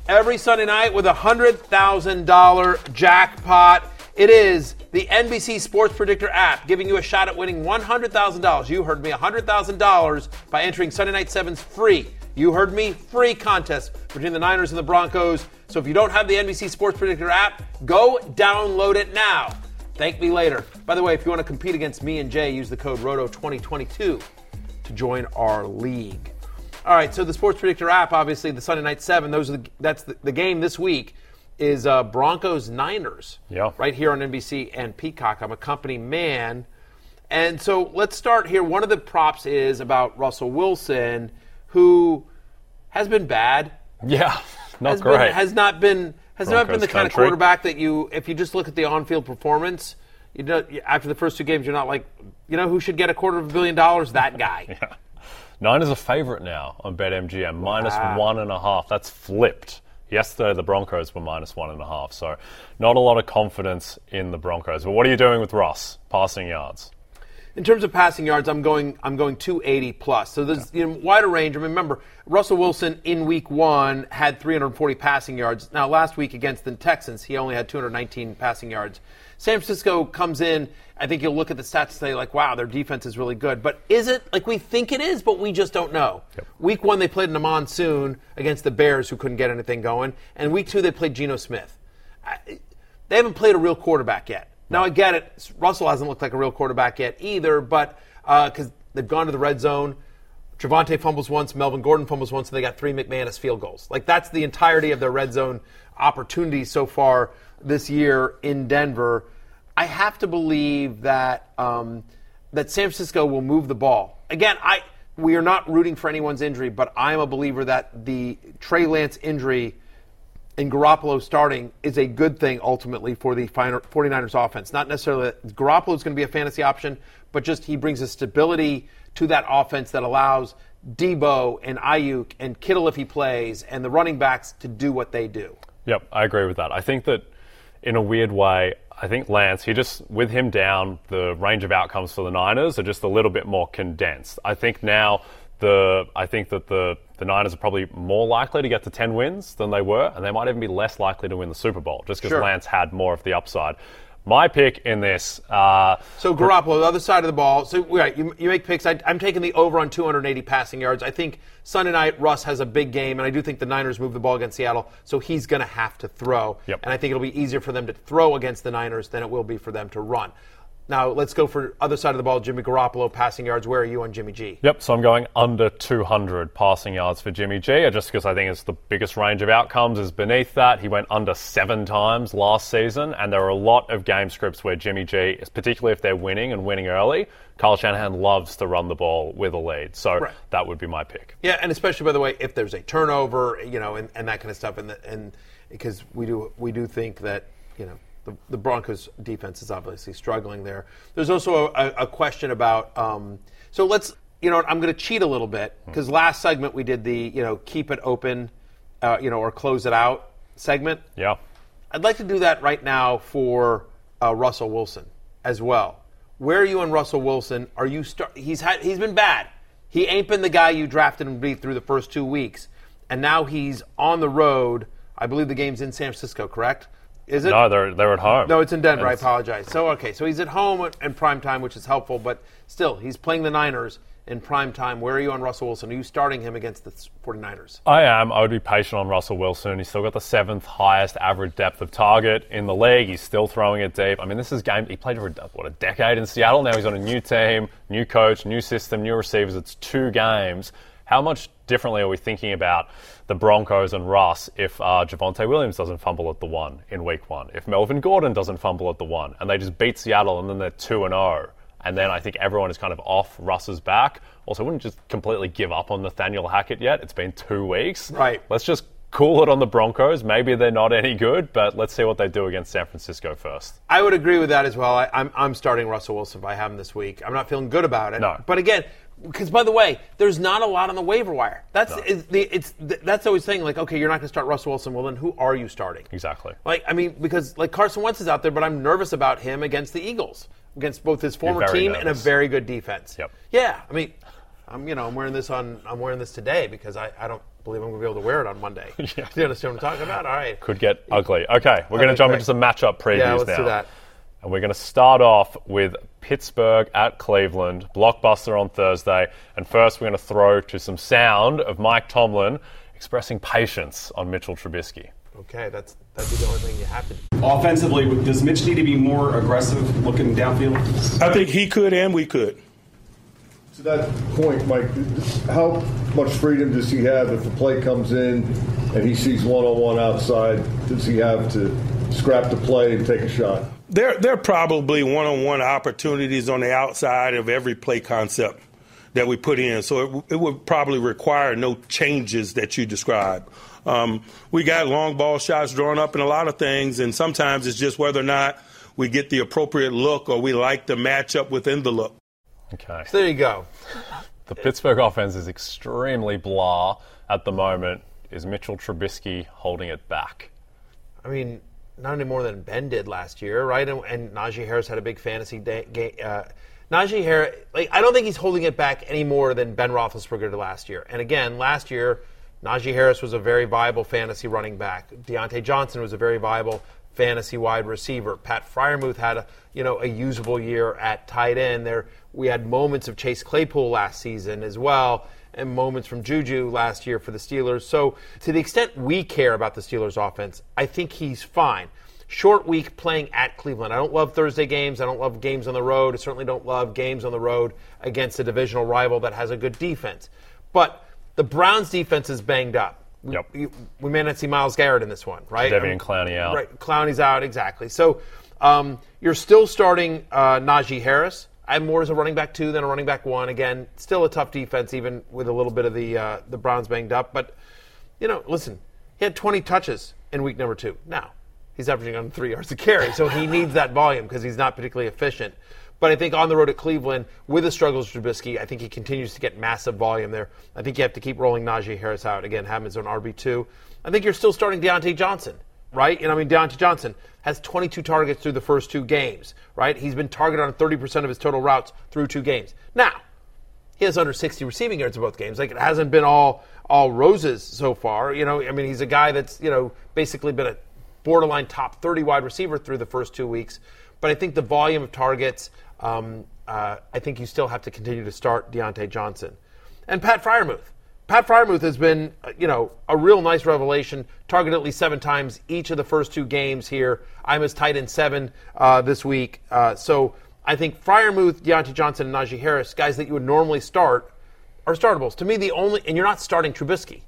every Sunday night with a $100,000 jackpot. It is the NBC Sports Predictor app giving you a shot at winning $100,000. You heard me, $100,000 by entering Sunday Night Sevens free. You heard me, free contest between the Niners and the Broncos. So if you don't have the NBC Sports Predictor app, go download it now. Thank me later. By the way, if you want to compete against me and Jay, use the code ROTO2022 to join our league. All right, so the Sports Predictor app, obviously, the Sunday Night Seven. Those are the, that's the, the game this week is uh, Broncos Niners. Yeah. Right here on NBC and Peacock. I'm a company man, and so let's start here. One of the props is about Russell Wilson, who has been bad. Yeah, [laughs] not has great. Been, has not been has not been the kind of quarterback that you, if you just look at the on-field performance, you know, after the first two games, you're not like, you know, who should get a quarter of a billion dollars? That guy. [laughs] Nine is a favorite now on BetMGM, minus Wow. one and a half. That's flipped. Yesterday, the Broncos were minus one and a half. So, not a lot of confidence in the Broncos. But what are you doing with Ross? Passing yards. In terms of passing yards, I'm going I'm going 280 plus. So there's you know, wider range. And remember, Russell Wilson in Week One had 340 passing yards. Now last week against the Texans, he only had 219 passing yards. San Francisco comes in. I think you'll look at the stats and say like, wow, their defense is really good. But is it like we think it is? But we just don't know. Week One they played in a monsoon against the Bears, who couldn't get anything going. And Week Two they played Geno Smith. I- They haven't played a real quarterback yet. Now I get it. Russell hasn't looked like a real quarterback yet either, but uh, because they've gone to the red zone. Javonte fumbles once, Melvin Gordon fumbles once, and they got three McManus field goals. Like that's the entirety of their red zone opportunities so far this year in Denver. I have to believe that um, that San Francisco will move the ball again. I we are not rooting for anyone's injury, but I am a believer that the Trey Lance injury and Garoppolo starting is a good thing ultimately for the 49ers offense. Not necessarily Garoppolo is going to be a fantasy option, but just he brings a stability to that offense that allows Deebo and Aiyuk and Kittle if he plays and the running backs to do what they do. Yep, I agree with that. I think that in a weird way, I think Lance, he just, with him down, the range of outcomes for the Niners are just a little bit more condensed. I think now the, I think that the, the Niners are probably more likely to get to 10 wins than they were, and they might even be less likely to win the Super Bowl just because Sure. Lance had more of the upside. My pick in this, uh, So Garoppolo, the other side of the ball. So right, you, you make picks. I, I'm taking the over on 280 passing yards. I think Sunday night Russ has a big game, and I do think the Niners move the ball against Seattle, so he's going to have to throw. Yep. And I think it'll be easier for them to throw against the Niners than it will be for them to run. Now let's go for other side of the ball. Jimmy Garoppolo passing yards. Where are you on Jimmy G? Yep, so I'm going under 200 passing yards for Jimmy G, just because I think it's the biggest range of outcomes is beneath that. He went under seven times last season, and there are a lot of game scripts where Jimmy G, particularly if they're winning and winning early, Kyle Shanahan loves to run the ball with a lead. So Right. that would be my pick. Yeah, and especially by the way, if there's a turnover, you know, and, and that kind of stuff, and the, and because we do we do think that you know the, the Broncos defense is obviously struggling there. There's also a, a question about um, so let's you know I'm going to cheat a little bit because last segment we did the you know keep it open, uh, you know, or close it out segment. Yeah. I'd like to do that right now for uh, Russell Wilson as well. Where are you on Russell Wilson? Are you start? He's had he's been bad. He ain't been the guy you drafted him to be through the first two weeks, and now he's on the road. I believe the game's in San Francisco, correct? Is it? No, they're, they're at home. No, it's in Denver. I apologize. So okay, so he's at home in prime time, which is helpful, but still, he's playing the Niners in prime time. Where are you on Russell Wilson? Are you starting him against the 49ers? I am. I would be patient on Russell Wilson. He's still got the seventh highest average depth of target in the league. He's still throwing it deep. I mean, this is game. He played for what a decade in Seattle. Now he's on a new team, new coach, new system, new receivers. It's two games. How much differently are we thinking about the Broncos and Russ if uh, Javonte Williams doesn't fumble at the one in Week One, if Melvin Gordon doesn't fumble at the one, and they just beat Seattle and then they're two and zero, and then I think everyone is kind of off Russ's back. Also, I wouldn't just completely give up on Nathaniel Hackett yet. It's been two weeks. Right. Let's just cool it on the Broncos. Maybe they're not any good, but let's see what they do against San Francisco first. I would agree with that as well. I, I'm, I'm starting Russell Wilson if I have him this week. I'm not feeling good about it. No. But again, because by the way, there's not a lot on the waiver wire. That's it's, the, it's that's always saying like, okay, you're not going to start Russell Wilson. Well, then who are you starting? Exactly. Like, I mean, because like Carson Wentz is out there, but I'm nervous about him against the Eagles. against both his former team and a very good defense. Yep. Yeah, I mean, I'm you know I'm wearing this on I'm wearing this today because I, I don't believe I'm going to be able to wear it on Monday. [laughs] Yeah. Do you understand what I'm talking about? All right. Could get ugly. Okay, we're going to jump great. into some matchup previews Yeah, let's now. do that. And we're going to start off with Pittsburgh at Cleveland, blockbuster on Thursday. And first, we're going to throw to some sound of Mike Tomlin expressing patience on Mitchell Trubisky. Okay, that's that'd be the only thing you have to do. Offensively, does Mitch need to be more aggressive looking downfield? I think he could and we could. To that point, Mike, how much freedom does he have if a play comes in and he sees one-on-one outside? Does he have to scrap the play and take a shot? There, there are probably one-on-one opportunities on the outside of every play concept that we put in. So it, it would probably require no changes that you describe. Um, we got long ball shots drawn up in a lot of things, and sometimes it's just whether or not we get the appropriate look or we like the matchup within the look. Okay. So there you go. The Pittsburgh offense is extremely blah at the moment. Is Mitchell Trubisky holding it back? I mean, not any more than Ben did last year, right? And, and Najee Harris had a big fantasy. Game, uh, Najee Harris, like, I don't think he's holding it back any more than Ben Roethlisberger did last year. And again, last year, Najee Harris was a very viable fantasy running back. Diontae Johnson was a very viable fantasy wide receiver. Pat Freiermuth had a you know a usable year at tight end. There we had moments of Chase Claypool last season as well, and moments from Juju last year for the Steelers. So to the extent we care about the Steelers offense, I think he's fine. Short week playing at Cleveland. I don't love Thursday games. I don't love games on the road. I certainly don't love games on the road against a divisional rival that has a good defense. But the Browns defense is banged up. We, Yep. we, we may not see Myles Garrett in this one, right? Devian Clowney out. Right, Clowney's out, exactly. So um, you're still starting uh, Najee Harris. I have more as a running back two than a running back one. Again, still a tough defense, even with a little bit of the uh, the Browns banged up. But you know, listen, he had 20 touches in week number two. Now he's averaging on three yards a carry, so he [laughs] needs that volume because he's not particularly efficient. But I think on the road at Cleveland, with the struggles of Trubisky, I think he continues to get massive volume there. I think you have to keep rolling Najee Harris out again, have him as an RB two. I think you're still starting Diontae Johnson, right? And I mean Diontae Johnson has 22 targets through the first two games, right? He's been targeted on 30% of his total routes through two games. Now, he has under 60 receiving yards in both games. Like it hasn't been all all roses so far. You know, I mean, he's a guy that's you know basically been a borderline top 30 wide receiver through the first two weeks. But I think the volume of targets, um, uh, I think you still have to continue to start Diontae Johnson and Pat Freiermuth. Pat Freiermuth has been, uh, you know, a real nice revelation. Targeted at least seven times each of the first two games here. I'm as tight in seven uh, this week. Uh, so I think Freiermuth, Diontae Johnson, and Najee Harris, guys that you would normally start, are startables. To me, the only, and you're not starting Trubisky.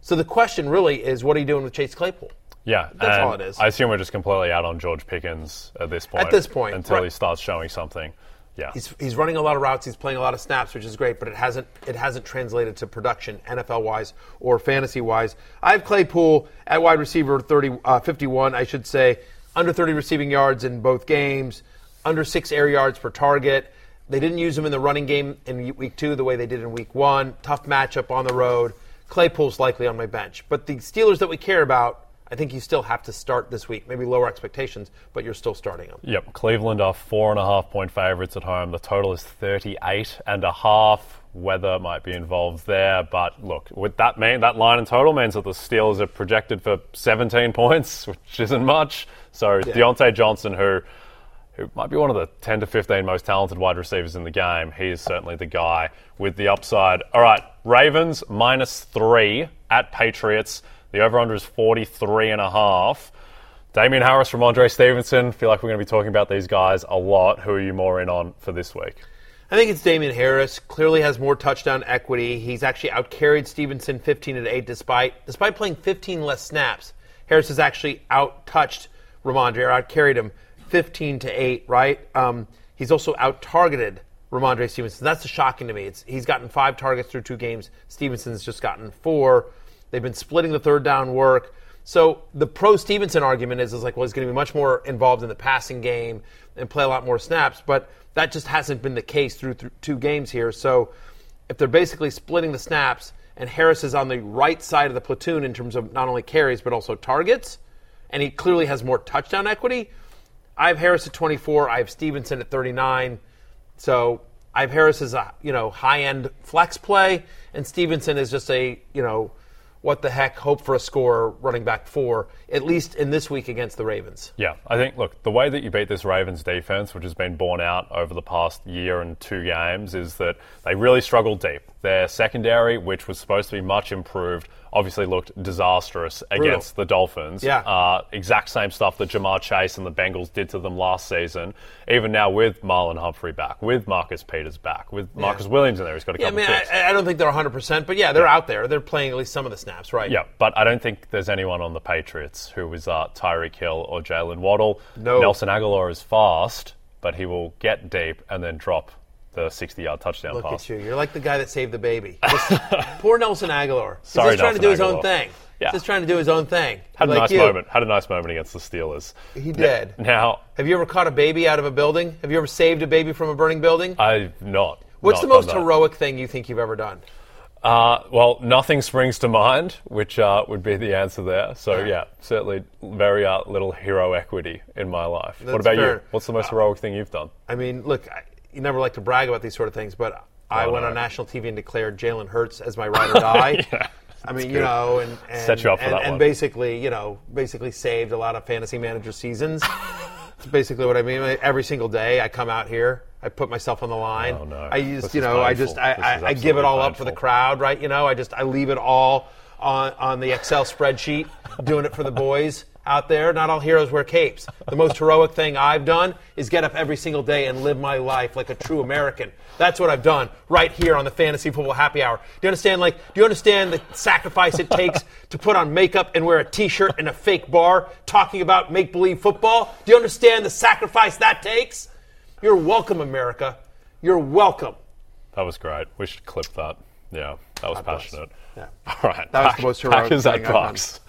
So the question really is, what are you doing with Chase Claypool? Yeah, That's all it is. I assume we're just completely out on George Pickens at this point. At this point, until he starts showing something. Yeah, He's, he's running a lot of routes. He's playing a lot of snaps, which is great, but it hasn't it hasn't translated to production NFL wise or fantasy wise. I have Claypool at wide receiver 30, uh, 51, I should say, under 30 receiving yards in both games, under six air yards per target. They didn't use him in the running game in week two the way they did in week one. Tough matchup on the road. Claypool's likely on my bench, but the Steelers that we care about. I think you still have to start this week. Maybe lower expectations, but you're still starting them. Yep, Cleveland are four and a half point favourites at home. The total is 38 and a half. Weather might be involved there, but look, with that mean that line in total means that the Steelers are projected for 17 [laughs] points, which isn't much. So Diontae Johnson, who who might be one of the 10 to 15 most talented wide receivers in the game, he is certainly the guy with the upside. All right, Ravens minus three at Patriots. The over/under is 43 and a half. Damien Harris from Andre Stevenson. Feel like we're going to be talking about these guys a lot. Who are you more in on for this week? I think it's Damien Harris. Clearly has more touchdown equity. He's actually outcarried Stevenson 15 to 8 despite despite playing 15 less snaps. Harris has actually out touched Rhamondre or out carried him 15 to 8, right? Um, he's also out targeted Rhamondre Stevenson. That's shocking to me. It's, he's gotten five targets through two games. Stevenson's just gotten four. They've been splitting the third down work. So the pro Stevenson argument is, is like, well, he's going to be much more involved in the passing game and play a lot more snaps, but that just hasn't been the case through, through two games here. So if they're basically splitting the snaps and Harris is on the right side of the platoon in terms of not only carries but also targets, and he clearly has more touchdown equity, I have Harris at 24. I have Stevenson at 39. So I have Harris as a you know high end flex play, and Stevenson is just a you know what the heck hope for a score running back four at least in this week against the Ravens. Yeah, I think, look, the way that you beat this Ravens defense, which has been borne out over the past year and two games, is that they really struggled deep. Their secondary, which was supposed to be much improved, obviously looked disastrous against the Dolphins. Yeah. Uh, exact same stuff that Ja'Marr Chase and the Bengals did to them last season. Even now with Marlon Humphrey back, with Marcus Peters back, with Marcus Williams in there, he's got a Yeah, I couple mean, picks. I, I don't think they're 100%, but yeah, they're out there. They're playing at least some of the snaps, right? Yeah, but I don't think there's anyone on the Patriots who is uh, Tyreek Hill or Jaylen Waddle. No. Nelson Agholor is fast, but he will get deep and then drop the 60-yard touchdown Look pass. at you. You're like the guy that saved the baby. Just, [laughs] poor Nelson Agholor. He's Sorry, just trying to Nelson do his own thing. Yeah. Just trying to do his own thing. Had a like nice you. moment. Had a nice moment against the Steelers. He did. Now, Have you ever caught a baby out of a building? Have you ever saved a baby from a burning building? I've not. What's not the most heroic thing you think you've ever done? Uh, well, nothing springs to mind, which uh, would be the answer there. So, yeah, certainly very uh, little hero equity in my life. That's what about you? What's the most heroic thing you've done? I mean, look, I, you never like to brag about these sort of things, but I went on uh, national TV and declared Jalen Hurts as my ride or die. [laughs] Yeah, I mean, you good. know, and, and Set you up for and, that and one. basically, you know, basically saved a lot of fantasy manager seasons. It's basically what I mean. Every single day, I come out here, I put myself on the line. Oh, no. I just, This you know, I just, I, I, I give it all up for the crowd, right? You know, I just, I leave it all on on the Excel spreadsheet, doing it for the boys out there. Not all heroes wear capes. The most heroic thing I've done is get up every single day and live my life like a true American. That's what I've done right here on the Fantasy Football Happy Hour. Do you understand? Like, do you understand the sacrifice it takes to put on makeup and wear a T-shirt and a fake bar talking about make-believe football? Do you understand the sacrifice that takes? You're welcome, America. You're welcome. That was great. We should clip that. Yeah, that was God passionate. Yeah. [laughs] All right. That was the most heroic Packers thing at I've done. Bucks.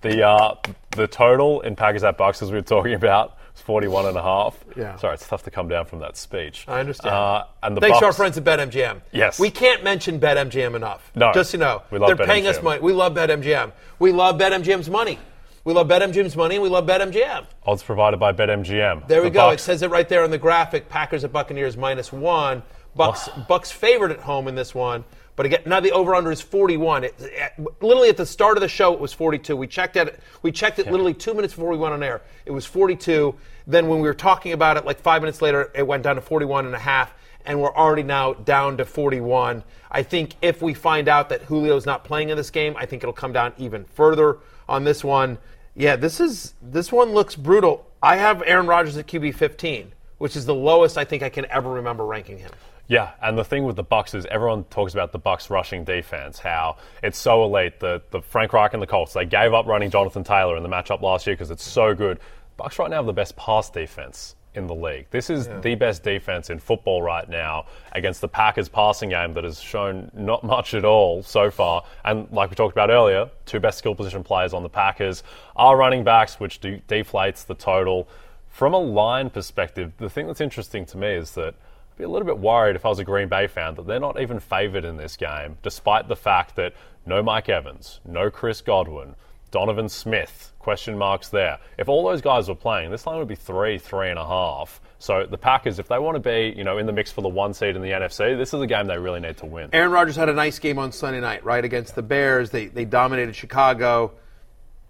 The uh, the total in Packers at Bucks, as we were talking about, is 41 and a half. Yeah. Sorry, it's tough to come down from that speech. I understand. Uh, and the Thanks to our friends at BetMGM. Yes. We can't mention BetMGM enough. No. Just so you know. We love They're paying us money. We love BetMGM. We love BetMGM's money. We love BetMGM's money and we love BetMGM. Odds provided by BetMGM. There we The go. Bucks- It says it right there on the graphic. Packers at Buccaneers minus one. Bucks Bucks favored at home in this one. But again, now the over under is 41. It, it- literally at the start of the show, it was 42. We checked it. We checked it literally two minutes before we went on air. It was 42. Then when we were talking about it, like five minutes later, it went down to 41 and a half. And we're already now down to 41. I think if we find out that Julio's not playing in this game, I think it'll come down even further on this one. Yeah, this is this one looks brutal. I have Aaron Rodgers at QB 15, which is the lowest I think I can ever remember ranking him. Yeah, and the thing with the Bucks is everyone talks about the Bucks rushing defense, how it's so elite. The the Frank Reich and the Colts they gave up running Jonathan Taylor in the matchup last year because it's so good. Bucks right now have the best pass defense in the league. This is the best defense in football right now against the Packers passing game that has shown not much at all so far. And like we talked about earlier, two best skill position players on the Packers are running backs, which de- deflates the total. From a line perspective, the thing that's interesting to me is that be a little bit worried if I was a Green Bay fan that they're not even favoured in this game, despite the fact that no Mike Evans, no Chris Godwin, Donovan Smith, question marks there. If all those guys were playing, this line would be three, three and a half. So the Packers, if they want to be, you know, in the mix for the one seed in the NFC, this is a game they really need to win. Aaron Rodgers had a nice game on Sunday night, right, against the Bears. They, they dominated Chicago.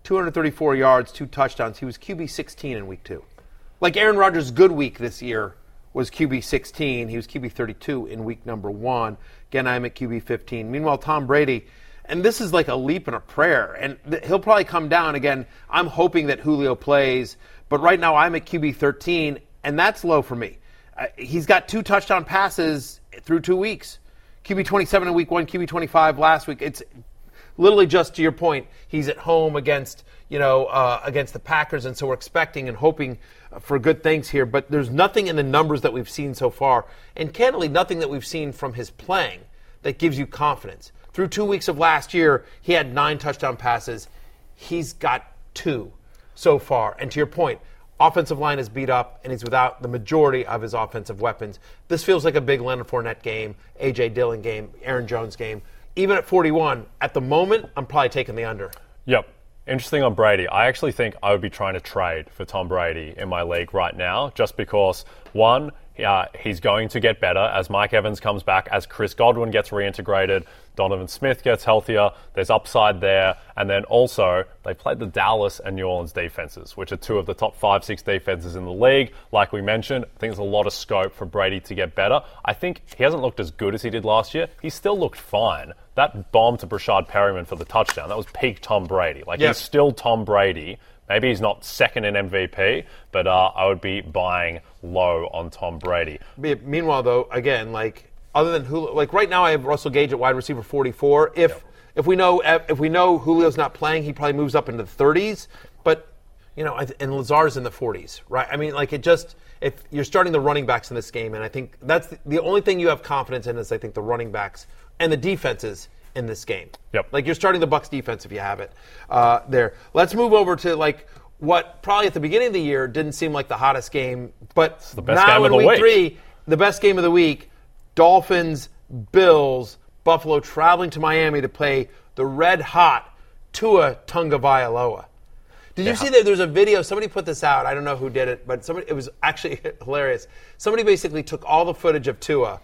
234 yards, two touchdowns. He was QB 16 in week two. Like Aaron Rodgers' good week this year was QB 16. He was QB 32 in week number one. Again, I'm at QB 15. Meanwhile, Tom Brady, and this is like a leap and a prayer, and th- he'll probably come down again. I'm hoping that Julio plays, but right now I'm at QB 13, and that's low for me. Uh, he's got two touchdown passes through two weeks. QB 27 in week one, QB 25 last week. It's literally just to your point. He's at home against you know uh, against the Packers, and so we're expecting and hoping for good things here. But there's nothing in the numbers that we've seen so far, and candidly, nothing that we've seen from his playing that gives you confidence. Through two weeks of last year, he had nine touchdown passes. He's got two so far. And to your point, offensive line is beat up, and he's without the majority of his offensive weapons. This feels like a big Leonard Fournette game, A.J. Dillon game, Aaron Jones game. Even at 41, at the moment, I'm probably taking the under. Yep. Interesting on Brady. I actually think I would be trying to trade for Tom Brady in my league right now, just because one, uh, he's going to get better as Mike Evans comes back, as Chris Godwin gets reintegrated, Donovan Smith gets healthier. There's upside there, and then also they played the Dallas and New Orleans defenses, which are two of the top five, six defenses in the league. Like we mentioned, I think there's a lot of scope for Brady to get better. I think he hasn't looked as good as he did last year. He still looked fine. That bomb to Breshad Perriman for the touchdown, that was peak Tom Brady. Like Yeah. he's still Tom Brady. Maybe he's not second in MVP, but uh, I would be buying low on Tom Brady. Meanwhile, though, again, like other than Julio, like right now, I have Russell Gage at wide receiver 44. If if we know if we know Julio's not playing, he probably moves up into the 30s. But you know, and Lazard's in the 40s, right? I mean, like it just if you're starting the running backs in this game, and I think that's the, only thing you have confidence in is I think the running backs and the defenses in this game. Yep. Like you're starting the Bucks defense if you have it uh, there. Let's move over to like what probably at the beginning of the year didn't seem like the hottest game, but now in week week. three, the best game of the week, Dolphins, Bills, Buffalo traveling to Miami to play the red hot Tua Tagovailoa. Did you see that there's a video? Somebody put this out. I don't know who did it, but somebody it was actually [laughs] hilarious. Somebody basically took all the footage of Tua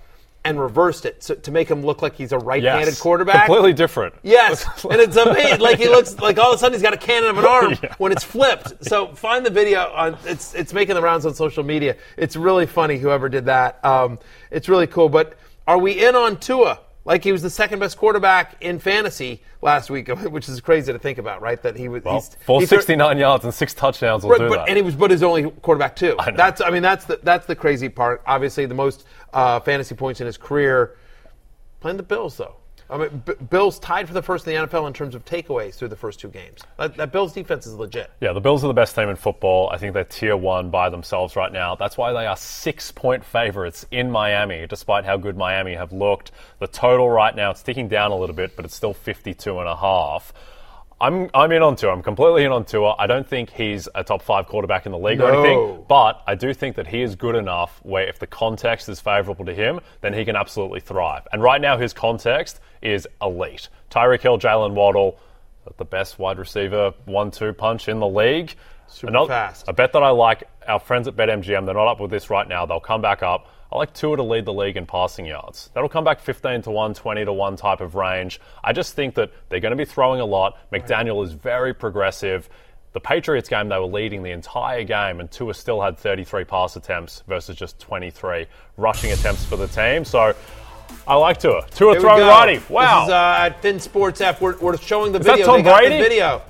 and reversed it so, to make him look like he's a right-handed Yes. quarterback. Completely different. Yes, [laughs] and it's amazing. Like he looks like all of a sudden he's got a cannon of an [laughs] arm Yeah. when it's flipped. So find the video on. It's it's making the rounds on social media. It's really funny. Whoever did that, um, it's really cool. But are we in on Tua? Like he was the second best quarterback in fantasy last week, [laughs] which is crazy to think about, right? That he was. Well, he's, for he's cer- 69 yards and six touchdowns will Right, do but, that. and he was, but his only quarterback too. I know. That's, I mean, that's the that's the crazy part. Obviously, the most uh, fantasy points in his career. Playing the Bills, though. I mean, B- Bills tied for the first in the NFL in terms of takeaways through the first two games. That, that Bills defense is legit. Yeah, the Bills are the best team in football. I think they're tier one by themselves right now. That's why they are six point favorites in Miami, despite how good Miami have looked. The total right now, it's ticking down a little bit, but it's still 52 and a half. I'm, I'm in on Tua. I'm completely in on Tua. I don't think he's a top five quarterback in the league or No. anything, but I do think that he is good enough where if the context is favorable to him, then he can absolutely thrive. And right now, his context is elite. Tyreek Hill, Jaylen Waddle, the best wide receiver one-two punch in the league. Super fast. A bet that I like. Our friends at BetMGM, they're not up with this right now. They'll come back up. I like Tua to lead the league in passing yards. That'll come back 15 to 1, 20 to 1 type of range. I just think that they're going to be throwing a lot. McDaniel is very progressive. The Patriots game, they were leading the entire game, and Tua still had 33 pass attempts versus just 23 rushing attempts for the team. So I like Tua. Tua throwing righty. Wow. This is uh, at Fin Sports F. We're, we're showing the Is that. Tom They got the Brady? video.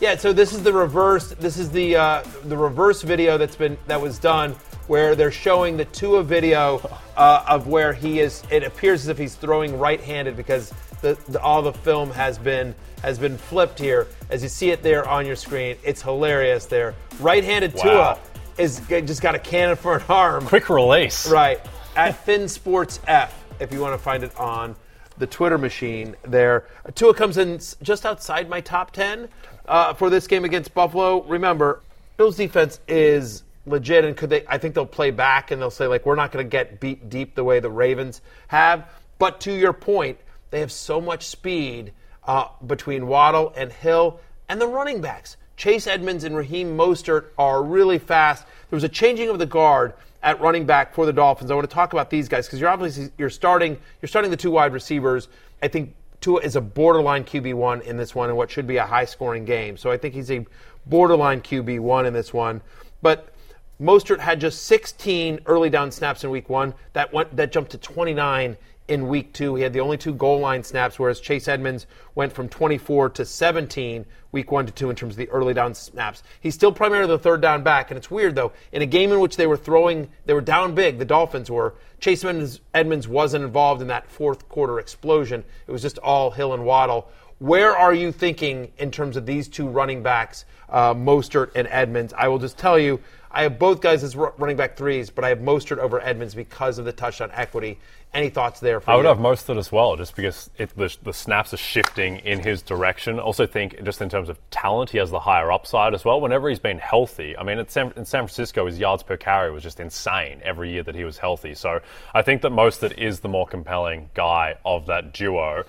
Yeah. So this is the reverse. This is the uh, the reverse video that's been that was done where they're showing the Tua video uh, of where he is. It appears as if he's throwing right-handed because the, the all the film has been has been flipped here. As you see it there on your screen, it's hilarious. There, right-handed Wow. Tua is just got a cannon for an arm. Quick release. Right. At Fin Sports F, if you want to find it on the Twitter machine there. Tua comes in just outside my top 10 uh, for this game against Buffalo. Remember, Bills defense is legit, and could they? I think they'll play back and they'll say, like, we're not going to get beat deep the way the Ravens have. But to your point, they have so much speed uh, between Waddle and Hill and the running backs. Chase Edmonds and Raheem Mostert are really fast. There was a changing of the guard at running back for the Dolphins. I want to talk about these guys because you're obviously you're starting you're starting the two wide receivers. I think Tua is a borderline QB one in this one, and what should be a high scoring game. So I think he's a borderline QB one in this one. But Mostert had just 16 early down snaps in week one. That went that jumped to 29 in week two. He had the only two goal line snaps, whereas Chase Edmonds went from 24 to 17 week one to two in terms of the early down snaps. He's still primarily the third down back, and it's weird though. In a game in which they were throwing, they were down big. The Dolphins were. Chase Edmonds, Edmonds wasn't involved in that fourth quarter explosion. It was just all Hill and Waddle. Where are you thinking in terms of these two running backs, uh, Mostert and Edmonds? I will just tell you, I have both guys as running back threes, but I have Mostert over Edmonds because of the touchdown equity. Any thoughts there for I would you? have Mostert as well, just because it, the, the snaps are shifting in his direction. Also, think just in terms of talent, he has the higher upside as well. Whenever he's been healthy, I mean, at San, in San Francisco, his yards per carry was just insane every year that he was healthy. So I think that Mostert is the more compelling guy of that duo.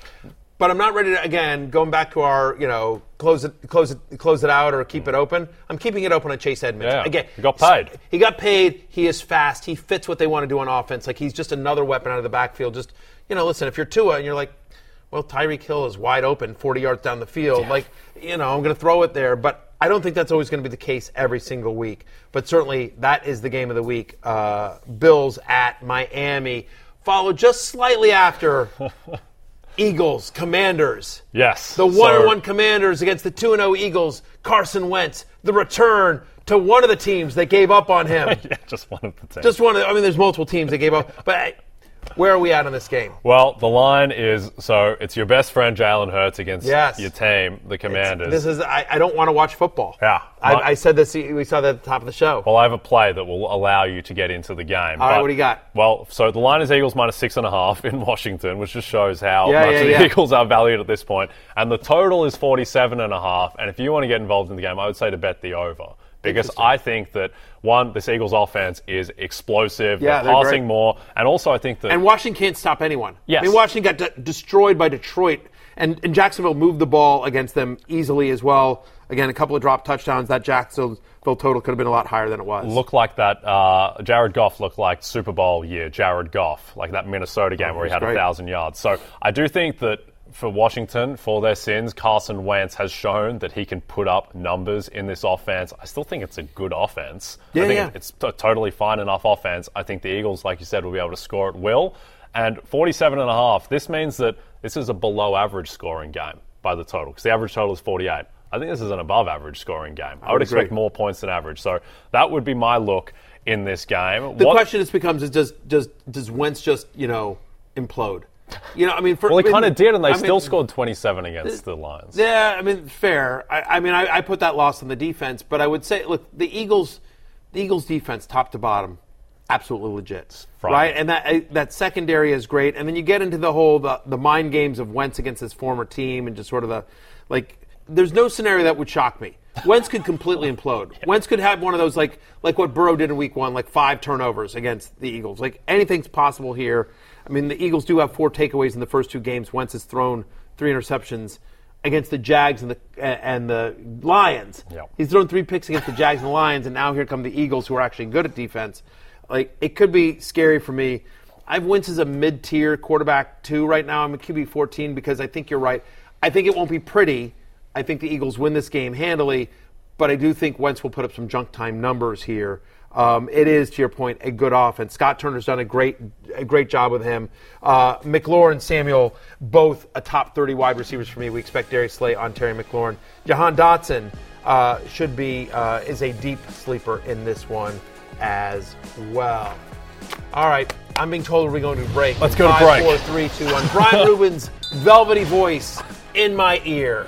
But I'm not ready to again going back to our you know close it close it close it out or keep it open. I'm keeping it open on Chase Edmonds. Yeah, again, he got paid. He got paid. He is fast. He fits what they want to do on offense. Like he's just another weapon out of the backfield. Just you know, listen, if you're Tua and you're like, well, Tyreek Hill is wide open, 40 yards down the field. Like you know, I'm going to throw it there, but. I don't think that's always going to be the case every single week, but certainly that is the game of the week. Uh, Bills at Miami, followed just slightly after [laughs] Eagles, Commanders. Yes. The 1 So- 1 Commanders against the 2 0 Eagles. Carson Wentz, the return to one of the teams that gave up on him. [laughs] yeah, just one of the teams. Just one of the, I mean, there's multiple teams that gave up. But where are we at in this game? Well, the line is so it's your best friend Jalen Hurts against Yes. your team, the Commanders. This is, I, I don't want to watch football. Yeah. I, I said this, we saw that at the top of the show. well, I have a play that will allow you to get into the game. All right, But- what do you got? Well, so the line is Eagles minus six and a half [laughs] in Washington, which just shows how Yeah, much yeah, the yeah. Eagles are valued at this point. And the total is 47 and a half. And if you want to get involved in the game, I would say to bet the over. Because I think that one, this Eagles offense is explosive. Yeah, they're they're passing great. more, and also I think that And Washington can't stop anyone. Yes. I mean, Washington got de- destroyed by Detroit, and, and Jacksonville moved the ball against them easily as well. Again, a couple of drop touchdowns. That Jacksonville total could have been a lot higher than it was. look like that. Uh, Jared Goff looked like Super Bowl year Jared Goff, like that Minnesota game Oh, where he had a thousand yards. So I do think that for Washington, for their sins, Carson Wentz has shown that he can put up numbers in this offense. I still think it's a good offense. Yeah, I think yeah. it's a totally fine enough offense. I think the Eagles, like you said, will be able to score at will. And 47 and a half, this means that this is a below average scoring game by the total, because the average total is 48. I think this is an above average scoring game. I, would would expect more points than average. So that would be my look in this game. The What- question is becomes is does does does Wentz just you know implode? You know, I mean, for, well, he kind of did, and they I still mean, scored 27 against the Lions. Yeah, I mean, fair. I, I mean, I, I put that loss on the defense, but I would say, look, the Eagles, the Eagles defense, top to bottom, absolutely legit, frightening. right? And that that secondary is great. And then you get into the whole the, the mind games of Wentz against his former team, and just sort of the like. There's no scenario that would shock me. Wentz could completely [laughs] implode. Wentz could have one of those like like what Burrow did in Week One, like five turnovers against the Eagles. Like anything's possible here. I mean, the Eagles do have four takeaways in the first two games. Wentz has thrown three interceptions against the Jags and the and the Lions. Yep. He's thrown three picks against the Jags and the Lions, and now here come the Eagles, who are actually good at defense. Like it could be scary for me. I have Wentz as a mid-tier quarterback two right now. I'm a QB 14 because I think you're right. I think it won't be pretty. I think the Eagles win this game handily, but I do think Wentz will put up some junk time numbers here. Um, it is, to your point, a good offense. Scott Turner's done a great, a great job with him. Uh, McLaurin, Samuel, both a top 30 wide receivers for me. We expect Darius Slay on Terry McLaurin. Jahan Dotson uh, should be uh, is a deep sleeper in this one as well. All right, I'm being told we're going to break. Let's go to Five, break. Four, three, two, one. Brian [laughs] Rubin's velvety voice in my ear.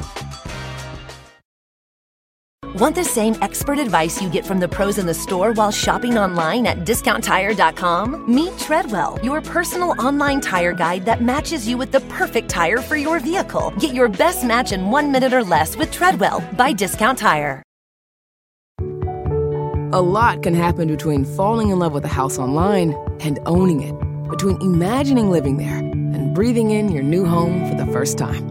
Want the same expert advice you get from the pros in the store while shopping online at discounttire.com? Meet Treadwell, your personal online tire guide that matches you with the perfect tire for your vehicle. Get your best match in one minute or less with Treadwell by Discount Tire. A lot can happen between falling in love with a house online and owning it, between imagining living there and breathing in your new home for the first time.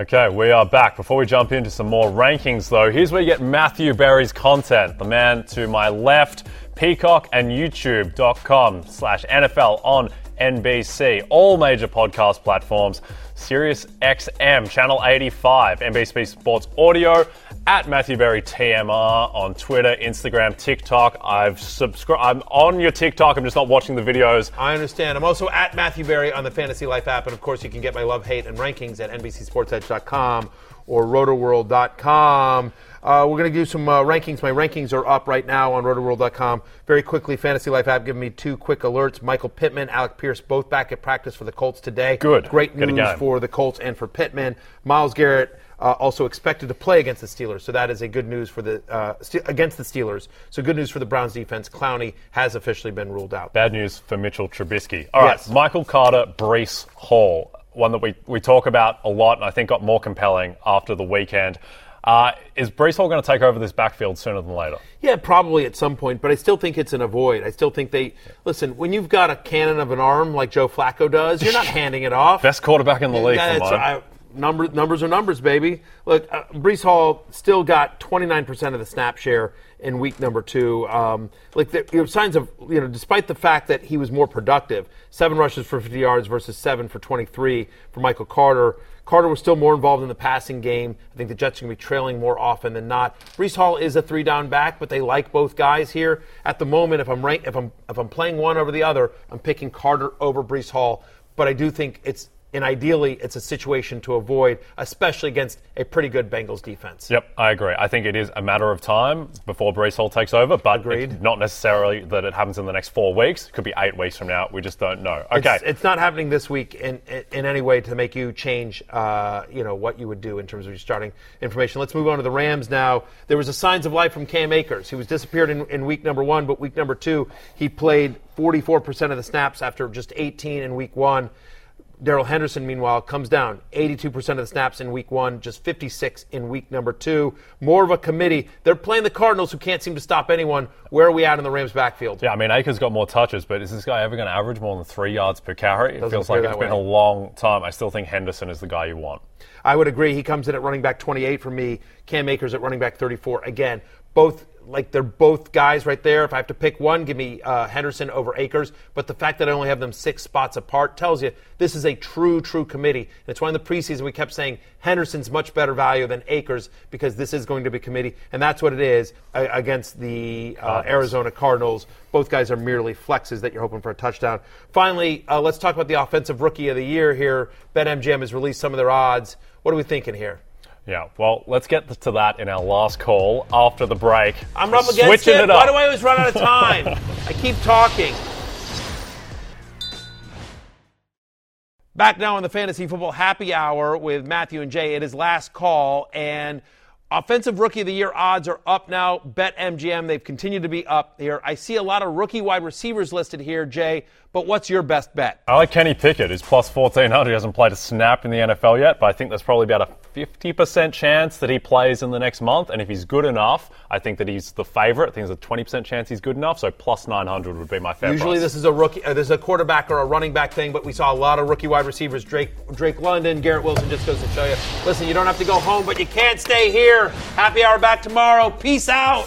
Okay, we are back. Before we jump into some more rankings, though, here's where you get Matthew Berry's content. The man to my left, Peacock and YouTube.com slash NFL on NBC. All major podcast platforms. Sirius XM, Channel 85, NBC Sports Audio, at Matthew Berry TMR on Twitter, Instagram, TikTok. I've subscribed. I'm on your TikTok. I'm just not watching the videos. I understand. I'm also at Matthew Berry on the Fantasy Life app, and of course, you can get my love, hate, and rankings at NBCSportsEdge.com or RotoWorld.com. Uh, we're going to do some uh, rankings. My rankings are up right now on RotoWorld.com. Very quickly, Fantasy Life app giving me two quick alerts. Michael Pittman, Alec Pierce, both back at practice for the Colts today. Good. Great Good news game. for the Colts and for Pittman. Myles Garrett. Uh, also expected to play against the Steelers, so that is a good news for the uh, Ste- against the Steelers. So good news for the Browns defense. Clowney has officially been ruled out. Bad news for Mitchell Trubisky. All right, Yes. Michael Carter, Breece Hall, one that we, we talk about a lot and I think got more compelling after the weekend. Uh, is Breece Hall going to take over this backfield sooner than later? Yeah, probably at some point, but I still think it's an avoid. I still think they listen when you've got a cannon of an arm like Joe Flacco does. You're not [laughs] handing it off. Best quarterback in the league, That's- for mine. I- number, numbers are numbers, baby. Look, uh, Breece Hall still got 29% of the snap share in week number two. Um, like you know, signs of you know, despite the fact that he was more productive, seven rushes for 50 yards versus seven for 23 for Michael Carter. Carter was still more involved in the passing game. I think the Jets are going to be trailing more often than not. Breece Hall is a three-down back, but they like both guys here. At the moment, if I'm rank, if I'm if I'm playing one over the other, I'm picking Carter over Breece Hall. But I do think it's and ideally it's a situation to avoid, especially against a pretty good Bengals defense. Yep, I agree. I think it is a matter of time before Breece Hall takes over, but not necessarily that it happens in the next four weeks. It could be eight weeks from now. We just don't know. Okay. It's, it's not happening this week in, in, in any way to make you change, uh, you know, what you would do in terms of your starting information. Let's move on to the Rams now. There was a signs of life from Cam Akers. He was disappeared in, in week number one, but week number two, he played 44% of the snaps after just 18 in week one. Darrell Henderson, meanwhile, comes down 82% of the snaps in week one, just 56 in week number two. More of a committee. They're playing the Cardinals, who can't seem to stop anyone. Where are we at in the Rams' backfield? Yeah, I mean, Akers got more touches, but is this guy ever going to average more than three yards per carry? It Doesn't feels like it's that been a long time. I still think Henderson is the guy you want. I would agree. He comes in at running back 28 for me. Cam Akers at running back 34. Again, both like they're both guys right there. If I have to pick one, give me uh, Henderson over Akers. But the fact that I only have them six spots apart tells you this is a true, true committee. And it's why in the preseason we kept saying Henderson's much better value than Akers because this is going to be committee, and that's what it is uh, against the uh, Arizona Cardinals. Both guys are merely flexes that you're hoping for a touchdown. Finally, uh, let's talk about the offensive rookie of the year here. BetMGM has released some of their odds. What are we thinking here? Yeah, well, let's get to that in our last call after the break. I'm up against Switching it. it. Why do I always run out of time? I keep talking. Back now on the Fantasy Football Happy Hour with Matthew and Jay. It is last call, and offensive rookie of the year odds are up now. Bet MGM, they've continued to be up here. I see a lot of rookie wide receivers listed here, Jay, but what's your best bet? I like Kenny Pickett, who's plus 1400. He hasn't played a snap in the NFL yet, but I think there's probably about a 50% chance that he plays in the next month. And if he's good enough, I think that he's the favorite. I think there's a 20% chance he's good enough. So plus 900 would be my favorite. Usually, price. this is a rookie, uh, this is a quarterback or a running back thing, but we saw a lot of rookie wide receivers. Drake, Drake London, Garrett Wilson just goes to show you. Listen, you don't have to go home, but you can't stay here. Happy hour back tomorrow. Peace out.